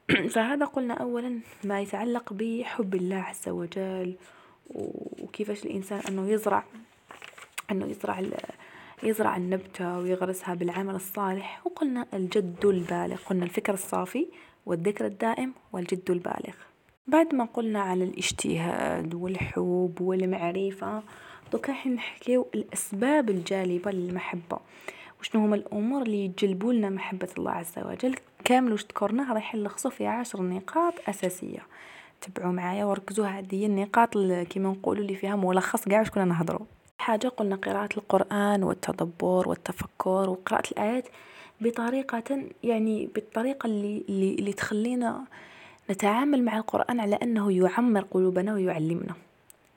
فهذا قلنا أولا ما يتعلق بحب الله عز وجل وكيفاش الإنسان أنه يزرع أنه يزرع يزرع النبتة ويغرسها بالعمل الصالح. وقلنا الجد البالغ قلنا الفكر الصافي والذكر الدائم والجد البالغ. بعد ما قلنا على الاجتهاد والحب والمعرفة دوكا نحكيو الأسباب الجالبة للمحبة. وشنو هما الأمور اللي يجلبوا لنا محبة الله عز وجل؟ كامل واش ذكرناه راح نلخصو في عشر نقاط أساسية. تبعوا معايا وركزوا هذه النقاط كيما نقولوا اللي فيها ملخص كاع واش كنا نهضروا. حاجة قلنا قراءة القرآن والتدبر والتفكر وقراءة الآيات بطريقة يعني بالطريقة اللي, اللي, اللي تخلينا نتعامل مع القرآن على أنه يعمر قلوبنا ويعلمنا.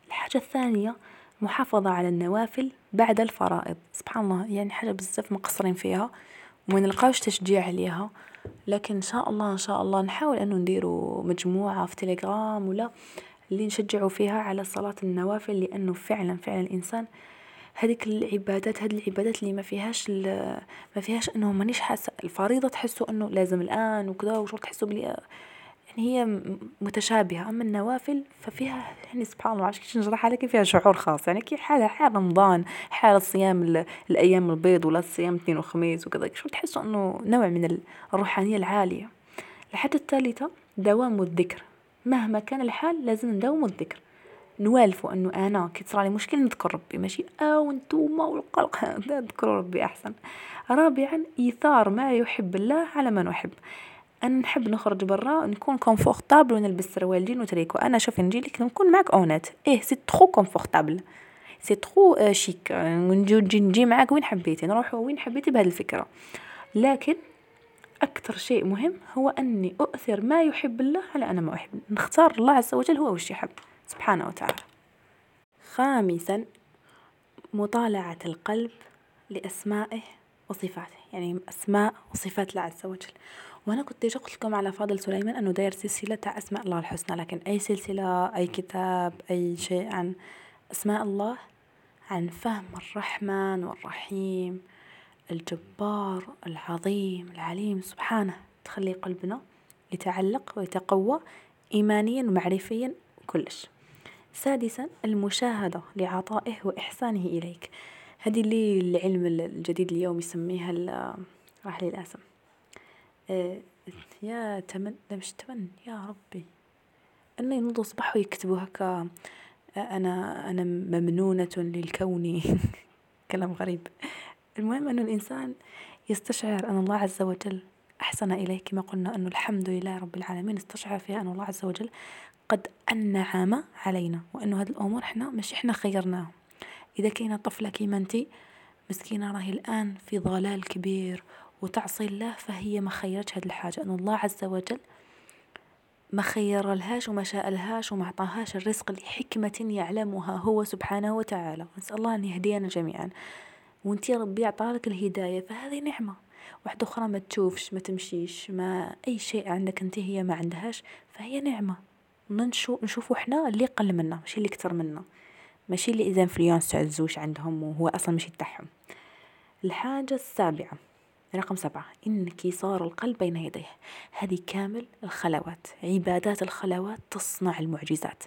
الحاجة الثانية محافظة على النوافل بعد الفرائض. سبحان الله يعني حاجة بزاف مقصرين فيها وما نلقاوش تشجيع عليها. لكن إن شاء الله إن شاء الله نحاول أنه نديروا مجموعة في تليجرام ولا اللي نشجعوا فيها على صلاة النوافل لأنه فعلا فعلا الإنسان هذيك العبادات هذه العبادات اللي ما فيهاش ما فيهاش أنه مانيش حاسه الفريضة تحسوا أنه لازم الآن وكذا وشغل تحسوا بلي يعني هي متشابهة. أما النوافل ففيها يعني سبحان الله عرفت كيفاش نشرح لك فيها شعور خاص. يعني كي حالة حال رمضان حال صيام الأيام البيض ولا الصيام اثنين وخميس وكذا شو تحسوا أنه نوع من الروحانية العالية. الحاجة الثالثة دوام الذكر. مهما كان الحال لازم نداوم الذكر. نوالفوا أنه أنا كي تصرى لي مشكل نذكر ربي ماشي؟ أو انتوما والقلق. نذكروا ربي أحسن. رابعا إيثار ما يحب الله على ما نحب. أنا نحب نخرج برا نكون confortable ونلبس سروال جين وتريكو. أنا شوفي نجي لك نكون معك honnête. إيه c'est trop confortable c'est trop chic نجي نجي معاك وين حبيتي؟ نروح وين حبيتي بهذه الفكرة. لكن أكثر شيء مهم هو أني أؤثر ما يحب الله على أنا ما أحب. نختار الله عز وجل هو وش يحب سبحانه وتعالى. خامسا مطالعة القلب لأسمائه وصفاته يعني أسماء وصفات الله عز وجل. وأنا كنت déjà قلت لكم على فاضل سليمان أنه داير سلسلة تاع أسماء الله الحسنى لكن أي سلسلة أي كتاب أي شيء عن أسماء الله عن فهم الرحمن والرحيم الجبار العظيم العليم سبحانه. تخلي قلبنا يتعلق ويتقوى إيمانيا ومعرفيا كلش. سادسا المشاهدة لعطائه وإحسانه إليك. هذه اللي العلم الجديد اليوم يسميها راح لي الاسم آه يا تمن لا مش تمن يا ربي. انه ينوضوا صباح ويكتبوا هكا آه، أنا أنا ممنونة للكون. كلام غريب. المهم أنه الإنسان يستشعر أن الله عز وجل أحسن إليه كما قلنا انه الحمد لله رب العالمين استشعر فيها أن الله عز وجل قد أنعم علينا وأنه هذه الأمور إحنا مش إحنا خيرناهم. إذا كاينة طفلة كيما انتي مسكينة راهي الآن في ضلال كبير وتعصي الله فهي ما خيرتش هذه الحاجة. أن الله عز وجل ما خير لهاش وما شاء لهاش وما عطاهاش الرزق لحكمة يعلمها هو سبحانه وتعالى. نسأل الله أن يهدينا جميعا. وانتي ربي عطالك الهداية فهذه نعمة. واحدة أخرى ما تشوفش ما تمشيش ما أي شيء عندك انت هي ما عندهاش فهي نعمة. نشوف نشوفوا حنا اللي قل منا ماشي اللي كتر منا. ماشي اللي إذا انفلونس تاع الزوج عندهم وهو أصلا ماشي تاعهم الحاجة السابعة رقم سبعة انكسار القلب بين يديه. هذه كامل الخلوات عبادات الخلوات تصنع المعجزات.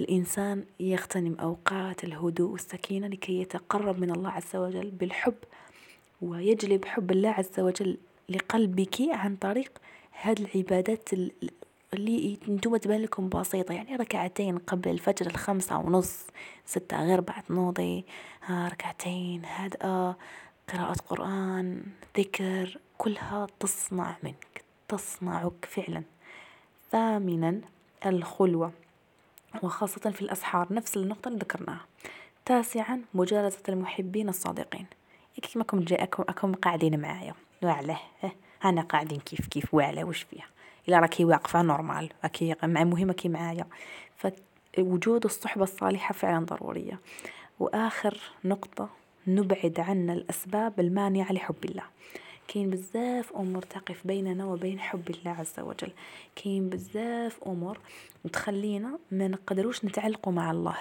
الإنسان يغتنم أوقات الهدوء والسكينة لكي يتقرب من الله عز وجل بالحب ويجلب حب الله عز وجل لقلبك عن طريق هذه العبادات اللي أنتم تبان لكم بسيطة. يعني ركعتين قبل الفجر الخمسة ونص ستة غير بعد نوضي ها ركعتين هادئة قراءة قرآن ذكر كلها تصنع منك تصنعك فعلا. ثامنا الخلوة. وخاصة في الأسحار نفس النقطة اللي ذكرناها. تاسعا مجالسة المحبين الصادقين. كيما كم جاي أكم, قاعدين معايا. وعلاه أنا قاعدين كيف كيف وعلى وش فيها؟ إلا راكي واقفة نورمال. راكي مع مهمة كي معايا. فوجود الصحبة الصالحة فعلا ضرورية. وآخر نقطة نبعد عنا الأسباب المانعة لحب الله. كاين بزاف أمور تقف بيننا وبين حب الله عز وجل. كاين بزاف أمور تخلينا ما نقدروش نتعلقوا مع الله.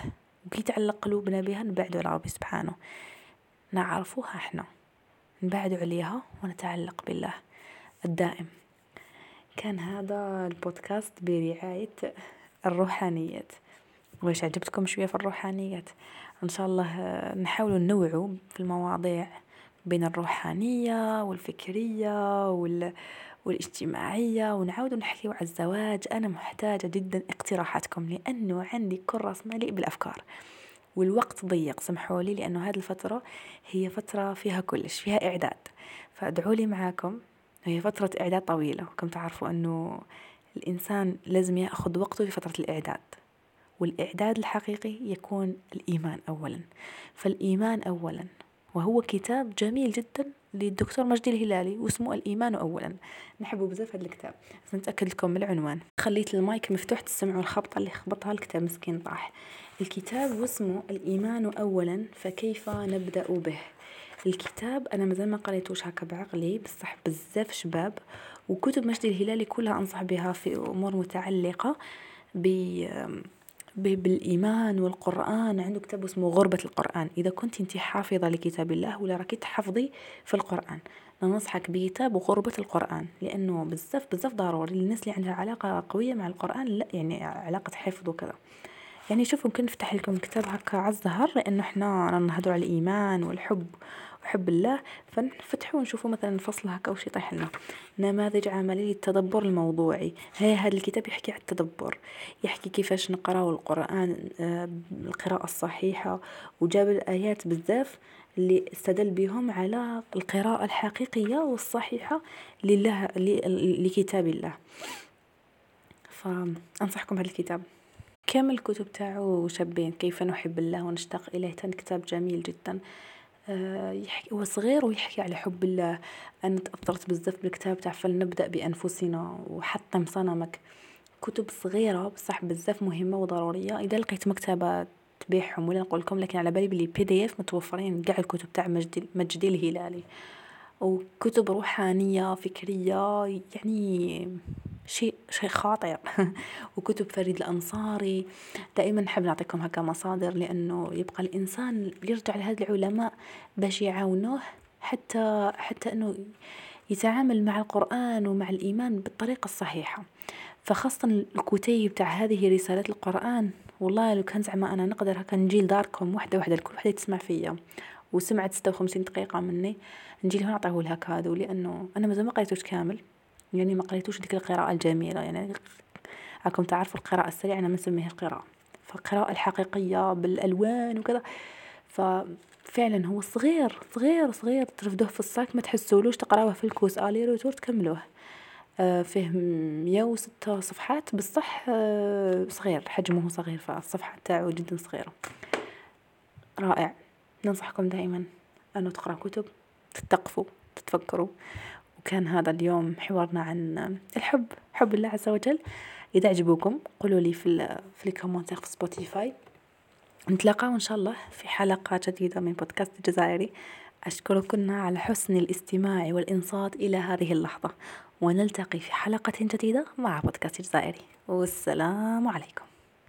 وكي تعلق قلوبنا بها نبعدوا على ربي سبحانه. نعرفوها إحنا. نبعدوا عليها ونتعلق بالله. الدائم. كان هذا البودكاست برعاية الروحانيات. واش عجبتكم شوية في الروحانيات؟ إن شاء الله نحاول ننوعوا في المواضيع. بين الروحانية والفكرية وال والاجتماعية ونعاود نحكي على الزواج. أنا محتاجة جدا اقتراحاتكم لأنه عندي كراس مليء بالأفكار والوقت ضيق. سمحوا لي لأنه هذه الفترة هي فترة فيها كلش فيها إعداد. فادعوا لي معاكم هي فترة إعداد طويلة. كم تعرفوا أنه الإنسان لازم يأخذ وقته في فترة الإعداد والإعداد الحقيقي يكون الإيمان أولا. فالإيمان أولا. وهو كتاب جميل جدا للدكتور مجدي الهلالي واسمه الإيمان أولا. نحبه بزاف هذا الكتاب. نتأكد لكم من العنوان. خليت المايك مفتوح تسمعوا الخبطة اللي خبطها الكتاب مسكين طاح. الكتاب واسمه الإيمان أولا فكيف نبدأ به؟ الكتاب أنا مازال ما قريتوش هكا بعقلي بصح بزاف شباب وكتب مجدي الهلالي كلها أنصح بها في أمور متعلقة ب بالإيمان والقرآن. عنده كتاب اسمه غربة القرآن. إذا كنت أنت حافظة لكتاب الله ولا راكي تحفظي في القرآن. ننصحك بكتاب غربة القرآن لأنه بزاف بزاف ضروري للناس اللي عندها علاقة قوية مع القرآن لا يعني علاقة حفظ وكذا. يعني شوفوا ممكن نفتح لكم كتاب هكا على الزهر لأنه إحنا نهضروا على الإيمان والحب. وحب الله فنفتحوا ونشوفوا مثلا فصل هكا وش يطيح لنا. نماذج عملي للتدبر الموضوعي. هي هذا الكتاب يحكي على التدبر. يحكي كيفاش نقراو القرآن آه، القراءة الصحيحة. وجاب الآيات بزاف اللي استدل بهم على القراءة الحقيقية والصحيحة لله لكتاب الله. فأنصحكم بهذا الكتاب. كامل الكتب تاعو شابين. كيف نحب الله ونشتاق إليه. كتاب جميل جدا. يحكي هو صغير ويحكي على حب الله. أنا تأثرت بزاف بالكتاب تاع فلنبدأ بأنفسنا وحطم صنمك كتب صغيرة بصح بزاف مهمة وضرورية. إذا لقيت مكتبة تبيعهم ولا نقول لكم لكن على بالي بلي بي دي اف متوفرين كاع الكتب تاع مجدي, مجدي الهلالي. وكتب روحانية فكرية يعني شيء شيء خاطر وكتب فريد الأنصاري دائما نحب نعطيكم هكا مصادر لأنه يبقى الإنسان يرجع لهذا العلماء باش يعاونوه حتى حتى أنه يتعامل مع القرآن ومع الإيمان بالطريقة الصحيحة. فخاصة الكتيب تاع هذه رسالات القرآن والله لو كان زعما أنا نقدر هكا نجي لداركم وحدة وحدة لكل وحدة تسمع فيا. وسمعت ستة وخمسين دقيقة مني نجي لها نعطيه لها كادو لأنه أنا مازال ما قريتوش كامل. يعني ما قريتوش ديك القراءة الجميلة يعني راكم تعرفوا القراءة السريعة أنا ما نسميها القراءة فالقراءة الحقيقية بالألوان وكذا. ففعلا هو صغير صغير صغير ترفدوه في الصاك ما تحسولوش تقراوه في الكوس. آلي روتور تكملوه. آه فيه مية وستة صفحات بصح آه صغير حجمه صغير فالصفحة تاعو جدا صغيرة. رائع. ننصحكم دائما أنه تقرأ كتب تتقفوا تتفكروا. وكان هذا اليوم حوارنا عن الحب حب الله عز وجل. إذا عجبوكم قولوا لي في في ال commentaires في سبوتيفاي نتلاقاو إن شاء الله في حلقة جديدة من بودكاست الجزائري. أشكركم على حسن الاستماع والإنصات إلى هذه اللحظة. ونلتقي في حلقة جديدة مع بودكاست الجزائري. والسلام عليكم.